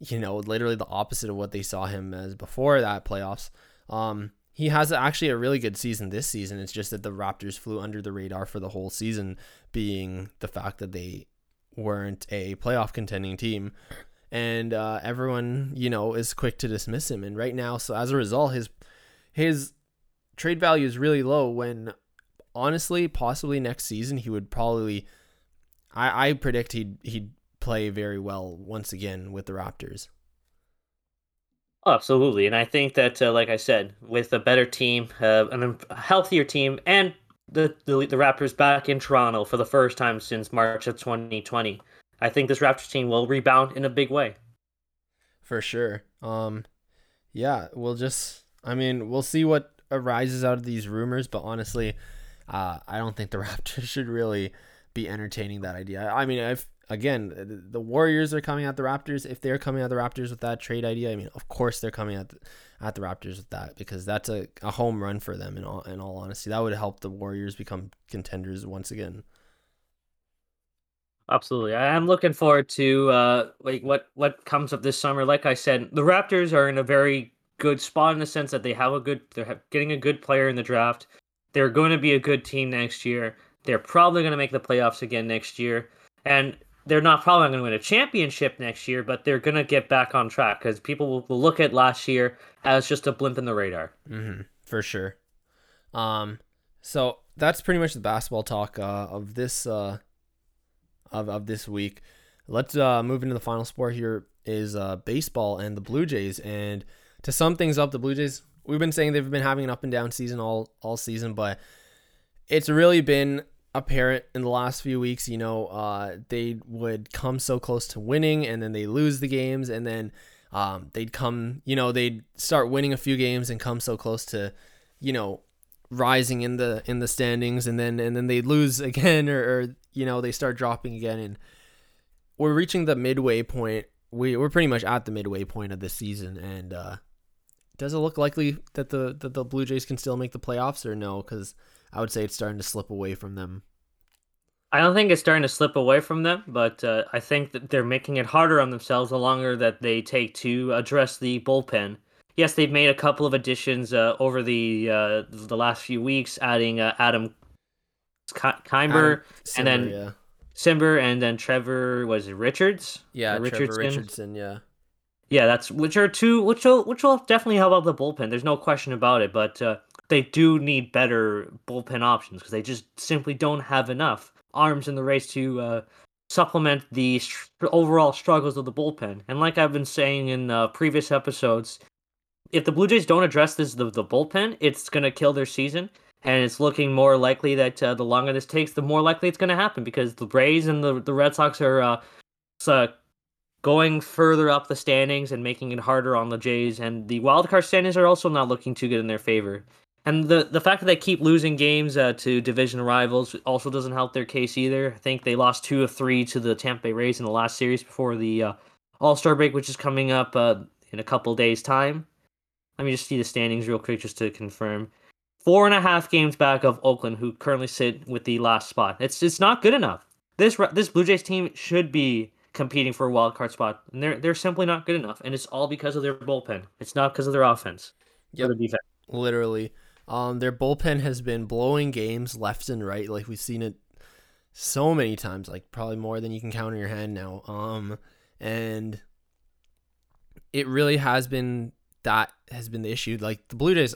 you know, literally the opposite of what they saw him as before that playoffs. Um, he has actually a really good season this season. It's just that the Raptors flew under the radar for the whole season, being the fact that they weren't a playoff contending team. And uh, everyone, you know, is quick to dismiss him. And right now, so as a result, his his trade value is really low. When honestly, possibly next season, he would probably, I, I predict he'd he'd play very well once again with the Raptors. Oh, absolutely, and I think that, uh, like I said, with a better team, uh, and a healthier team, and the, the the Raptors back in Toronto for the first time since March of 2020, I think this Raptors team will rebound in a big way. For sure. Um, yeah, we'll just. I mean, we'll see what arises out of these rumors, but honestly, uh, I don't think the *laughs* Raptors should really be entertaining that idea. I mean, if again, the Warriors are coming at the Raptors. If they're coming at the Raptors with that trade idea, I mean, of course they're coming at the, at the Raptors with that because that's a, a home run for them. In all in all honesty, that would help the Warriors become contenders once again. Absolutely, I'm looking forward to uh, like what what comes up this summer. Like I said, the Raptors are in a very good spot in the sense that they have a good, they're getting a good player in the draft. They're going to be a good team next year. They're probably going to make the playoffs again next year, and they're not probably going to win a championship next year, but they're going to get back on track because people will, will, look at last year as just a blimp in the radar. Mm-hmm, for sure. Um, so that's pretty much the basketball talk uh, of this uh, of of this week. Let's uh, move into the final sport. Here is uh, baseball and the Blue Jays. And to sum things up, the Blue Jays. We've been saying they've been having an up and down season all all season, but it's really been apparent in the last few weeks. You know, uh, they would come so close to winning, and then they lose the games, and then um, they'd come. You know, they'd start winning a few games and come so close to, you know, rising in the in the standings, and then and then they lose *laughs* again, or, or you know they start dropping again, and we're reaching the midway point. We we're pretty much at the midway point of the season, and uh, does it look likely that the that the Blue Jays can still make the playoffs, or no? Because I would say it's starting to slip away from them. I don't think it's starting to slip away from them, but uh, I think that they're making it harder on themselves the longer that they take to address the bullpen. Yes, they've made a couple of additions uh, over the uh, the last few weeks, adding uh, Adam Cimber and then yeah. Cimber and then Trevor was it Richards? Yeah, Richardson. Trevor Richardson. Yeah, yeah, that's which are two which will which will definitely help out the bullpen. There's no question about it, but uh, they do need better bullpen options because they just simply don't have enough arms in the race to uh, supplement the overall struggles of the bullpen. And like I've been saying in uh, previous episodes, if the Blue Jays don't address this the, the bullpen, it's gonna kill their season. And it's looking more likely that uh, the longer this takes, the more likely it's going to happen because the Rays and the the Red Sox are uh, uh, going further up the standings and making it harder on the Jays. And the wildcard standings are also not looking too good in their favor. And the the fact that they keep losing games uh, to division rivals also doesn't help their case either. I think they lost two of three to the Tampa Bay Rays in the last series before the uh, All Star break, which is coming up uh, in a couple days' time. Let me just see the standings real quick just to confirm. Four and a half games back of Oakland, who currently sit with the last spot. It's it's not good enough. This this Blue Jays team should be competing for a wild card spot, and they're they're simply not good enough. And it's all because of their bullpen. It's not because of their offense. Yeah, defense. literally. Um, their bullpen has been blowing games left and right. Like we've seen it so many times, like probably more than you can count on your hand now. Um, and it really has been that has been the issue. Like the Blue Jays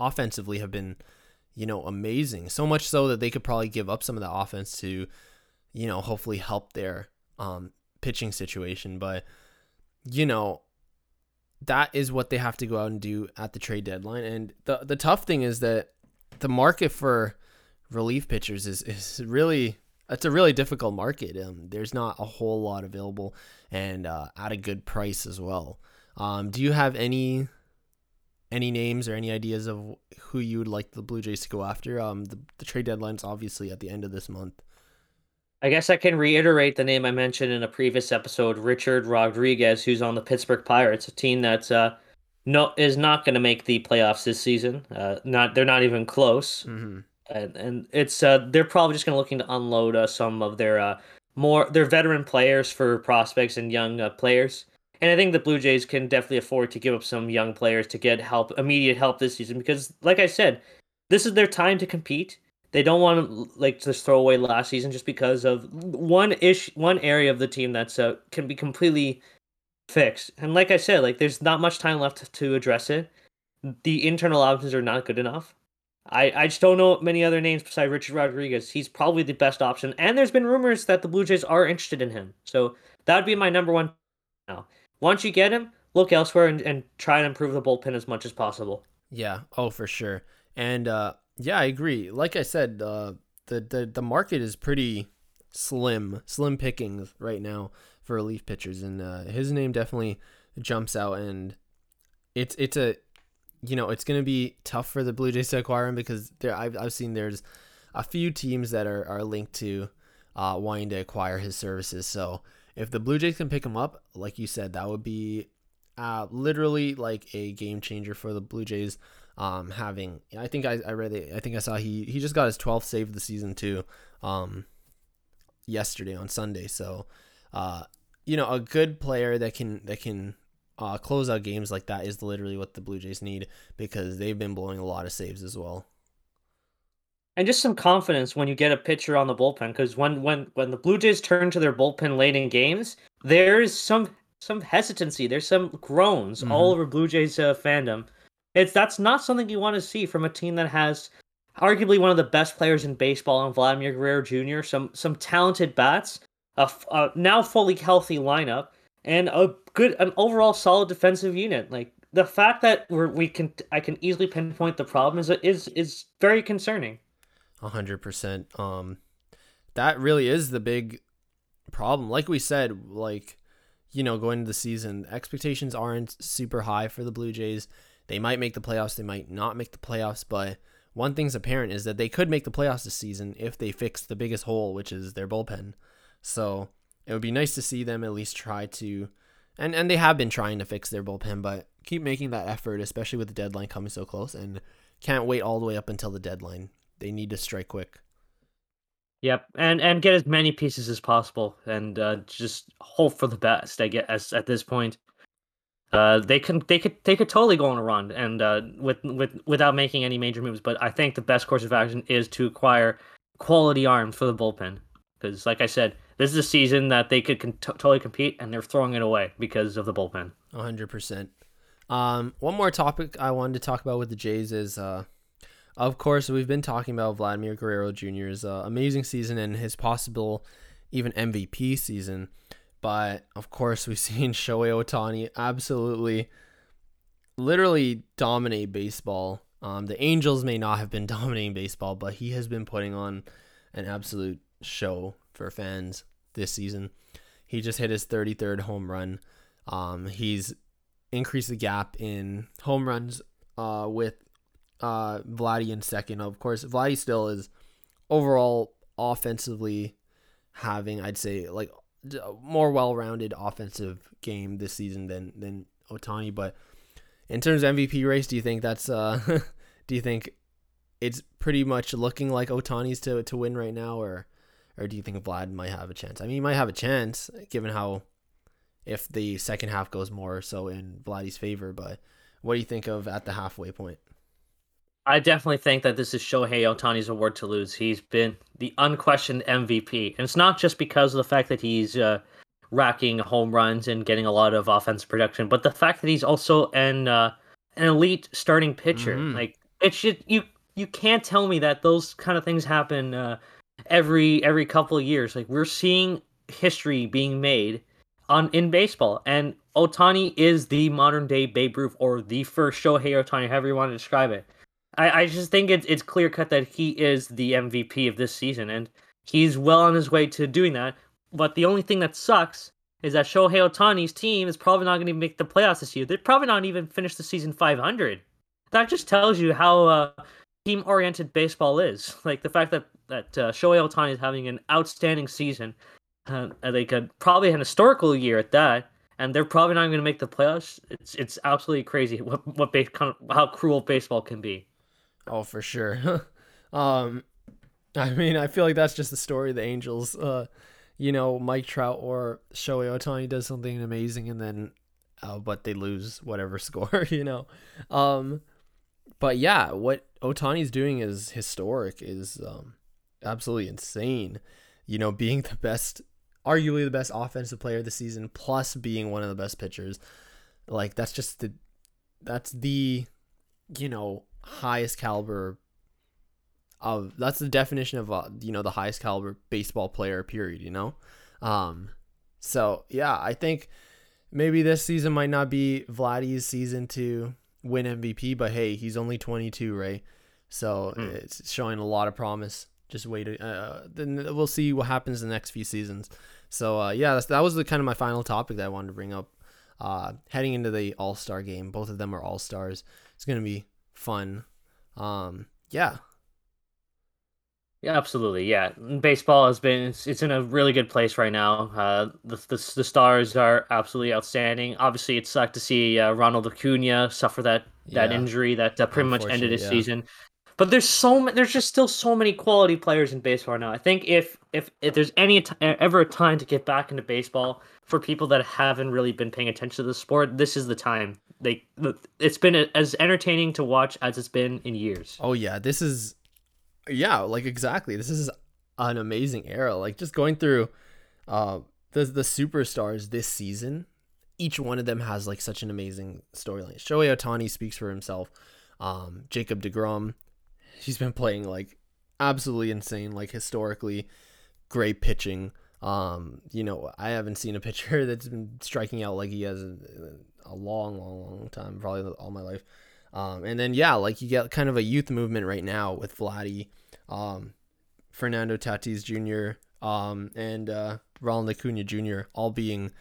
offensively have been, you know, amazing. So much so that they could probably give up some of the offense to, you know, hopefully help their um pitching situation. But you know, that is what they have to go out and do at the trade deadline. And the the tough thing is that the market for relief pitchers is is really it's a really difficult market. Um, there's not a whole lot available, and uh, at a good price as well. Um, do you have any any names or any ideas of who you would like the Blue Jays to go after? Um, the the trade deadline's obviously at the end of this month. I guess I can reiterate the name I mentioned in a previous episode, Richard Rodriguez, who's on the Pittsburgh Pirates, a team that's uh, no is not going to make the playoffs this season. Uh, not they're not even close, mm-hmm. and and it's uh, they're probably just going to looking to unload uh, some of their uh, more their veteran players for prospects and young uh, players. And I think the Blue Jays can definitely afford to give up some young players to get help, immediate help this season, because like I said, this is their time to compete they don't want to like just throw away last season just because of one ish one area of the team that's uh, can be completely fixed. And like I said, like there's not much time left to address it. The internal options are not good enough. I, I just don't know many other names besides Richard Rodriguez. He's probably the best option. And there's been rumors that the Blue Jays are interested in him. So that would be my number one now. Once you get him, look elsewhere and, and try and improve the bullpen as much as possible. Yeah. Oh, for sure. And uh, yeah, I agree. Like I said, uh, the, the the market is pretty slim, slim pickings right now for relief pitchers, and uh, his name definitely jumps out. And it's it's a you know it's gonna be tough for the Blue Jays to acquire him because there I've I've seen there's a few teams that are are linked to uh, wanting to acquire his services. So if the Blue Jays can pick him up, like you said, that would be uh, literally like a game changer for the Blue Jays. Um, having I think I, I read it, I think I saw he he just got his 12th save of the season too. Um, yesterday on Sunday. So, uh, you know, a good player that can that can uh, close out games like that is literally what the Blue Jays need because they've been blowing a lot of saves as well. And just some confidence when you get a pitcher on the bullpen, because when when when the Blue Jays turn to their bullpen late in games, there's some some hesitancy. There's some groans mm-hmm. all over Blue Jays uh, fandom. It's that's not something you want to see from a team that has arguably one of the best players in baseball in Vladimir Guerrero Jr. Some some talented bats, a, now fully healthy lineup, and a good an overall solid defensive unit. Like the fact that we're, we can I can easily pinpoint the problem is is is very concerning. A hundred percent. Um, that really is the big problem. Like we said, like you know, going into the season, expectations aren't super high for the Blue Jays. They might make the playoffs. They might not make the playoffs, but one thing's apparent is that they could make the playoffs this season if they fix the biggest hole, which is their bullpen. So it would be nice to see them at least try to, and and they have been trying to fix their bullpen, but keep making that effort, especially with the deadline coming so close, and can't wait all the way up until the deadline. They need to strike quick. Yep, and and get as many pieces as possible, and uh, just hope for the best. I guess at this point, uh, they can they could they could totally go on a run and uh, with with without making any major moves. But I think the best course of action is to acquire quality arms for the bullpen because, like I said, this is a season that they could con- totally compete, and they're throwing it away because of the bullpen. hundred percent. Um, one more topic I wanted to talk about with the Jays is, uh, of course, we've been talking about Vladimir Guerrero Jr.'s uh, amazing season and his possible even MVP season. But of course, we've *laughs* seen Shohei Ohtani absolutely, literally dominate baseball. Um, the Angels may not have been *laughs* dominating baseball, but he has been putting on an absolute show for fans this season. He just hit his 33rd home run. Um, he's increased the gap in home runs uh, with uh, Vladdy in second. Of course, Vladdy still is overall offensively having, I'd say, like more well-rounded offensive game this season than than Ohtani. But in terms of MVP race, do you think that's uh, *laughs* do you think it's pretty much looking like Ohtani's to to win right now, or or do you think Vlad might have a chance? I mean, he might have a chance given how if the second half goes more so in Vladdy's favor. But what do you think of at the halfway point? I definitely think that this is Shohei Ohtani's award to lose. He's been the unquestioned MVP, and it's not just because of the fact that he's uh, racking home runs and getting a lot of offensive production, but the fact that he's also an uh, an elite starting pitcher. Mm-hmm. Like it should you you can't tell me that those kind of things happen uh, every every couple of years. Like we're seeing history being made on in baseball, and Ohtani is the modern day Babe Ruth or the first Shohei Ohtani, however you want to describe it. I, I just think it's it's clear cut that he is the MVP of this season, and he's well on his way to doing that. But the only thing that sucks is that Shohei Ohtani's team is probably not going to make the playoffs this year. They're probably not even finish the season 500. That just tells you how uh, team oriented baseball is. *laughs* Like the fact that that uh, Shohei Ohtani is having an outstanding season, uh, they could probably an historical year at that, and they're probably not going to make the playoffs. It's it's absolutely crazy *laughs* what what base, how cruel baseball can be. Oh, for sure. *laughs* um, I mean, I feel like that's just the story of the Angels. Uh, you know, Mike Trout or Shohei Ohtani does something amazing, and then, uh, but they lose whatever *laughs* score. You know, um, but yeah, what Ohtani's doing is historic. Is um, absolutely insane. You know, being the best, arguably the best offensive player of the season, plus being one of the best pitchers. Like that's just the, that's the, you know, highest caliber of that's the definition of uh, you know the highest caliber baseball player period you know? Um so yeah i think maybe this season might not be Vladdy's season to win mvp but hey he's only 22 right? So mm. it's showing a lot of promise. Just wait uh, then we'll see what happens in the next few seasons. So uh, yeah that was the kind of my final topic that i wanted to bring up. Uh, heading into the all-star game both of them are all-stars. It's going to be fun. Um, yeah. Yeah, absolutely. Yeah, baseball has been it's, it's in a really good place right now. Uh, the, the the stars are absolutely outstanding. Obviously, it sucked to see uh, Ronald Acuna suffer that that Yeah, injury that uh, pretty much ended his Yeah. season. But there's so ma- there's just still so many quality players in baseball now. I think if if if there's any t- ever a time to get back into baseball for people that haven't really been paying attention to the sport, this is the time. They it's been as entertaining to watch as it's been in years. Oh yeah, this is yeah, like exactly. This is an amazing era. Like just going through uh the the superstars this season, each one of them has like such an amazing storyline. Shohei Ohtani speaks for himself. Um Jacob DeGrom, he's been playing like absolutely insane, like historically great pitching. Um, you know, I haven't seen a *laughs* pitcher that's been striking out like he has a long, long, long time, probably all my life. Um, and then yeah, like you get kind of a youth movement right now with Vladdy, um, Fernando Tatis Jr., um, and uh, Ronald Acuna Jr. all being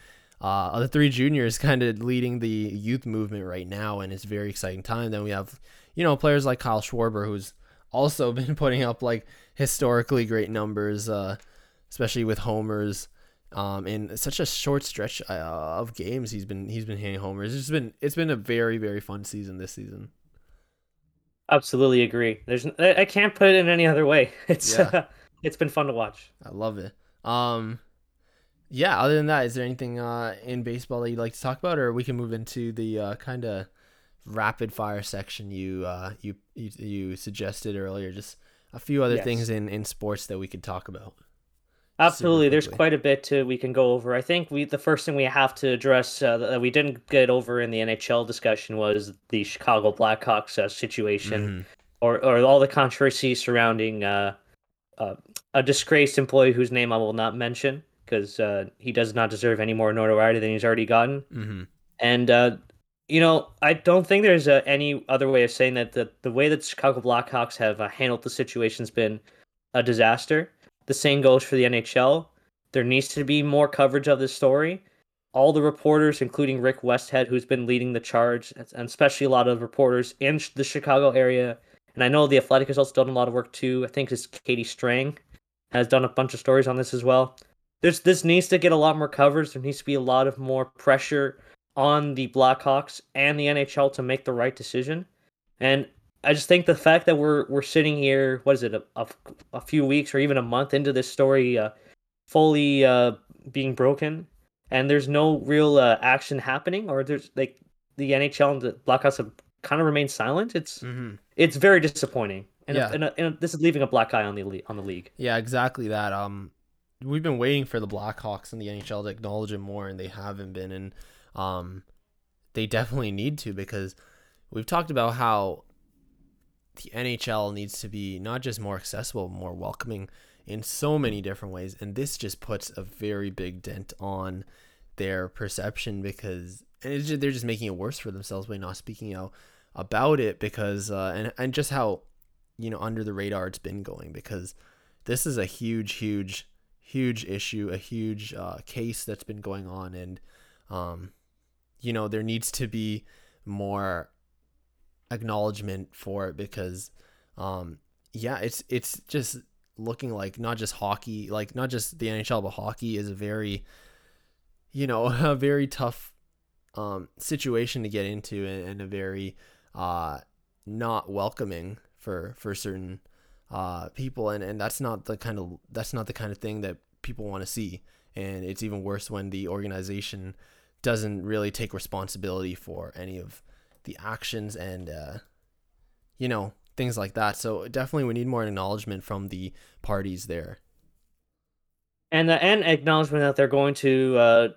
uh, the three juniors *laughs* kind of leading the youth movement right now, and it's very exciting time. Then we have you know players like Kyle Schwarber, who's *laughs* also been putting up like historically great numbers, uh, especially with homers. Um, in such a short stretch uh, of games, he's been he's been hitting homers. It's been it's been a very very fun season this season. Absolutely agree. There's I can't put it in any other way. *laughs* It's Yeah. uh, *laughs* it's been fun to watch. I love it. Um, yeah. Other than that, is there anything uh in baseball that you'd like to talk about, or we can move into the uh, kind of rapid fire section you uh you, you you suggested earlier? Just a few other Yes. things in in sports that we could talk about. Absolutely, there's quite a bit to we can go over. I think we the first thing we have to address uh, that we didn't get over in the NHL discussion was the Chicago Blackhawks uh, situation, Mhm. or or all the controversy surrounding uh, uh, a disgraced employee whose name I will not mention because uh, he does not deserve any more notoriety than he's already gotten. Mhm. And uh, you know, I don't think there's uh, any other way of saying that the the way that Chicago Blackhawks have uh, handled the situation's been a disaster. The same goes for the NHL. There needs to be more coverage of this story. All the reporters, including Rick Westhead, who's been leading the charge, and especially a lot of reporters in the Chicago area, and I know the Athletic has also done a lot of work too. I think it's Katie Strang has done a bunch of stories on this as well. There's this needs to get a lot more coverage. There needs to be a lot of more pressure on the Blackhawks and the NHL to make the right decision. And I just think the fact that we're we're sitting here, what is it, a, a, a few weeks or even a month into this story, uh, fully uh, being broken, and there's no real uh, action happening, or there's like the NHL and the Blackhawks have kind of remained silent. It's Mhm. it's very disappointing, and, Yeah. and, and this is leaving a black eye on the on the league. Yeah, exactly that. Um, we've been waiting for the Blackhawks and the NHL to acknowledge it more, and they haven't been, and um, they definitely need to because we've talked about how the NHL needs to be not just more accessible, more welcoming in so many different ways, and this just puts a very big dent on their perception because just, they're just making it worse for themselves by not speaking out about it because uh, and and just how you know under the radar it's been going because this is a huge huge huge issue a huge uh, case that's been going on. And um you know there needs to be more acknowledgement for it because um yeah it's it's just looking like not just hockey like not just the NHL but hockey is a very you know *laughs* a very tough um situation to get into and, and a very uh not welcoming for for certain uh people. And and that's not the kind of that's not the kind of thing that people want to see. And it's even worse when the organization doesn't really take responsibility for any of the actions and uh you know things like that so definitely we need more acknowledgement from the parties there and uh, and acknowledgement that they're going to uh,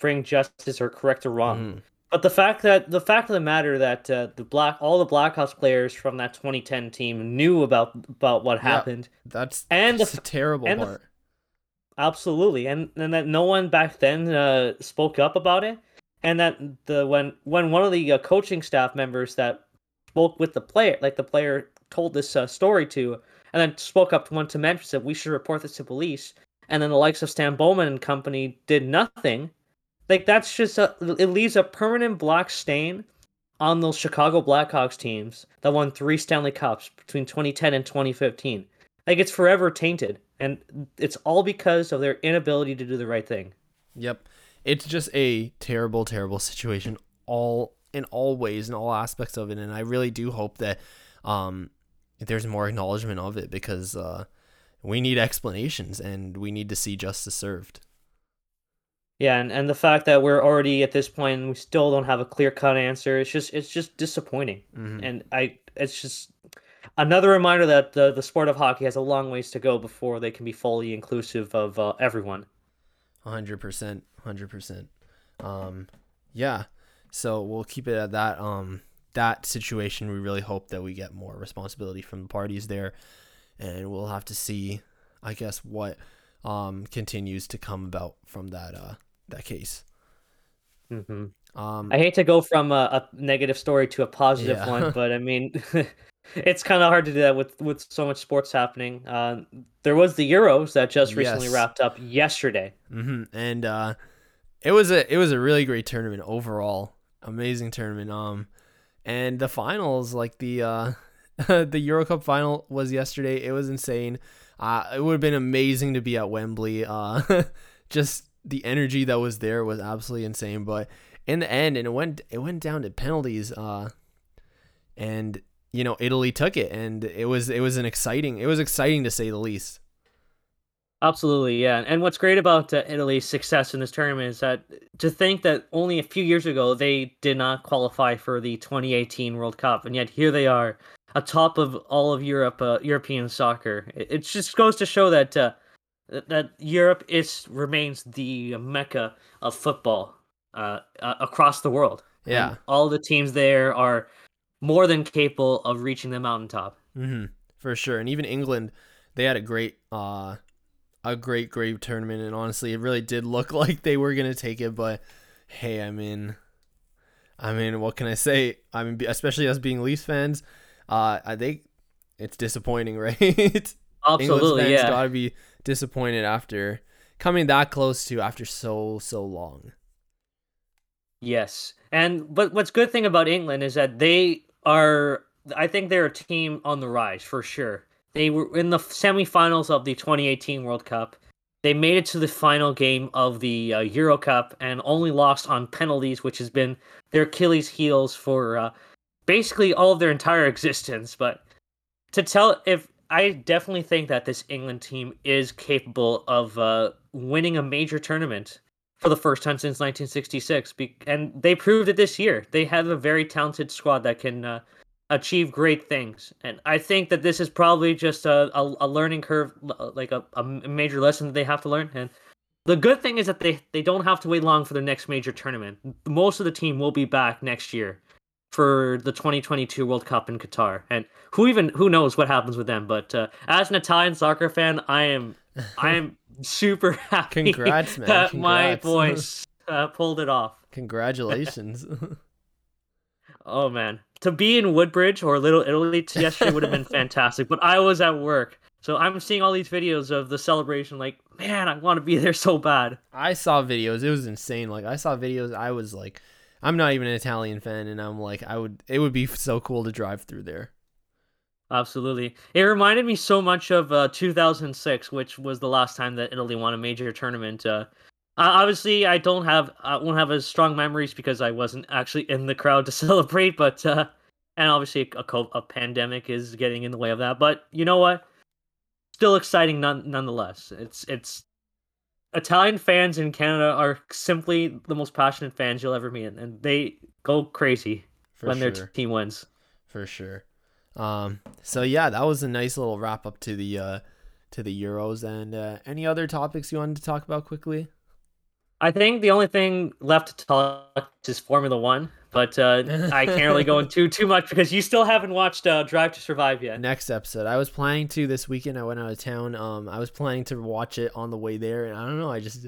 bring justice or correct a wrong. Mhm. But the fact that the fact of the matter that uh, the black all the Blackhawks players from that 2010 team knew about about what Yeah. happened. that's And that's the terrible and the- part Absolutely, and and that no one back then uh, spoke up about it, and that the when when one of the uh, coaching staff members that spoke with the player, like the player told this uh, story to, and then spoke up to one to mention said we should report this to police, and then the likes of Stan Bowman and company did nothing. Like that's just a it leaves a permanent black stain on those Chicago Blackhawks teams that won three Stanley Cups between 2010 and 2015. like it's forever tainted, and it's all because of their inability to do the right thing. Yep, it's just a terrible, terrible situation all in all ways in all aspects of it, and I really do hope that um, there's more acknowledgement of it because uh, we need explanations and we need to see justice served. Yeah, and, and the fact that we're already at this point and we still don't have a clear cut answer, it's just it's just disappointing. Mhm. And I it's just another reminder that the the sport of hockey has a long ways to go before they can be fully inclusive of uh, everyone. Hundred percent, hundred percent. Um, yeah. So we'll keep it at that. Um, that situation, we really hope that we get more responsibility from the parties there, and we'll have to see, I guess, what um continues to come about from that uh that case. hmm Um, I hate to go from a, a negative story to a positive Yeah. one, but I mean, *laughs* it's kind of hard to do that with with so much sports happening. Uh, there was the Euros that just recently Yes. wrapped up yesterday. hmm And uh, it was a it was a really great tournament overall. Amazing tournament. Um, and the finals, like the uh, *laughs* the Euro Cup final was yesterday. It was insane. Uh, it would have been amazing to be at Wembley. Uh, *laughs* just the energy that was there was absolutely insane. But in the end, and it went it went down to penalties. Uh, and you know Italy took it, and it was it was an exciting it was exciting to say the least. Absolutely, yeah. And what's great about uh, Italy's success in this tournament is that to think that only a few years ago they did not qualify for the 2018 World Cup, and yet here they are, atop of all of Europe, uh, European soccer. It, it just goes to show that uh, that Europe is remains the mecca of football uh, uh, across the world. And Yeah. all the teams there are more than capable of reaching the mountaintop. hmm for sure. And even England, they had a great, uh, a great, great tournament. And honestly, it really did look *laughs* like they were gonna take it. But hey, I mean, I mean, what can I say? I mean, especially us being Leafs fans, uh, I think it's disappointing, *laughs* right? England's Absolutely, fans yeah. gotta be disappointed after coming that close to after so so long. Yes. And but what's good thing about England is that they are I think they're a team on the rise for sure. They were in the semifinals of the 2018 World Cup. They made it to the final game of the uh, Euro Cup and only lost on penalties, which has been their Achilles heels for uh, basically all of their entire existence. But to tell if I definitely think that this England team is capable of uh, winning a major tournament for the first time since 1966, be- and they proved it this year. They have a very talented squad that can uh, achieve great things, and I think that this is probably just a, a, a learning curve, like a, a major lesson that they have to learn. And the good thing is that they they don't have to wait long for their next major tournament. Most of the team will be back next year for the 2022 World Cup in Qatar, and who even who knows what happens with them. But uh, as an Italian soccer fan, I am *laughs* I am super *laughs* happy Congrats, man. that my Congrats. boys uh, pulled it off. Congratulations. *laughs* Oh man, to be in Woodbridge or Little Italy yesterday would have been *laughs* fantastic. But I was at work, so I'm seeing all these videos of the celebration. Like, man, I want to be there so bad. I saw videos. It was insane. Like I saw videos. I was like, I'm not even an Italian fan, and I'm like, I would. It would be so cool to drive through there. Absolutely, it reminded me so much of uh, 2006, which was the last time that Italy won a major tournament. Uh, obviously, I don't have I won't have as strong memories because I wasn't actually in the crowd to *laughs* celebrate. But uh, and obviously, a, co- a pandemic is getting in the way of that. But you know what? Still exciting, none, nonetheless. It's it's Italian fans in Canada are simply the most passionate fans you'll ever meet, and they go crazy For when sure. their team wins. for sure. Um. So yeah, that was a nice little wrap up to the uh to the Euros. And uh, any other topics you wanted to talk about quickly? I think the only thing left to talk is Formula One, but uh, I can't really go *laughs* into too much because you still haven't watched uh, Drive to Survive yet. Next episode. I was planning to this weekend. I went out of town. Um. I was planning to watch it on the way there, and I don't know. I just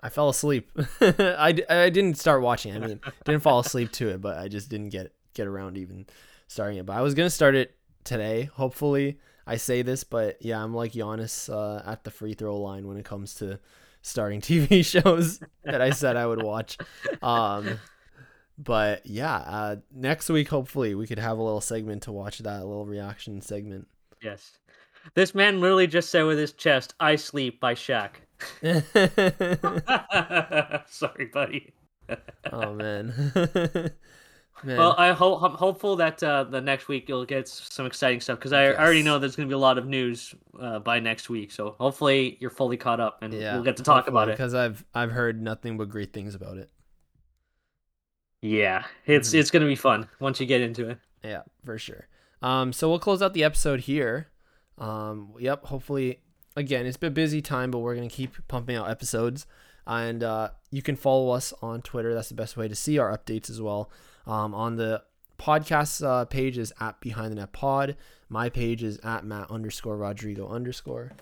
I fell asleep. *laughs* I, I didn't start watching. I mean, didn't fall asleep to it, but I just didn't get get around even starting it. But I was gonna start it today. Hopefully, I say this, but yeah, I'm like Giannis uh, at the free throw line when it comes to starting *laughs* TV shows that I said I would watch. Um, but yeah, uh, next week hopefully we could have a little segment to watch that a little reaction segment. Yes. This man literally just said with his chest, "I sleep" by Shaq. *laughs* *laughs* Sorry, buddy. oh man. Man. Well, I hope I'm hopeful that uh, the next week you'll get some exciting stuff because I, Yes. already know there's going to be a lot of news uh, by next week. So hopefully you're fully caught up and yeah, we'll get to talk about it. because I've I've heard nothing but great things about it. Yeah, it's Mhm. it's going to be fun once you get into it. Yeah, for sure. Um, so we'll close out the episode here. Um, yep. Hopefully, again, it's been a busy time, but we're gonna keep pumping out episodes, and uh, you can follow us on Twitter. That's the best way to see our updates as well. Um, on the podcast uh, page is at Behind the Net Pod. My page is at Matt underscore Rodrigo underscore.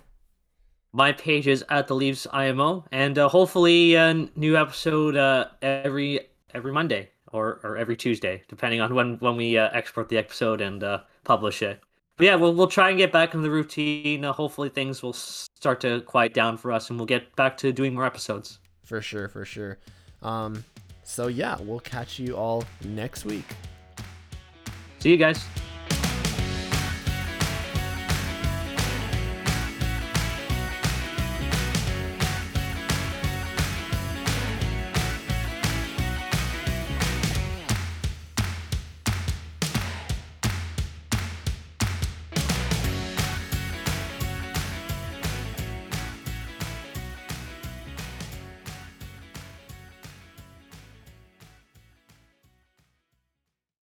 My page is at the Leaves IMO, and uh, hopefully a new episode uh, every every Monday or, or every Tuesday, depending on when when we uh, export the episode and uh, publish it. But yeah, we'll we'll try and get back in the routine. Uh, hopefully things will start to quiet down for us, and we'll get back to doing more episodes. For sure, for sure. Um, so yeah, we'll catch you all next week. See you guys.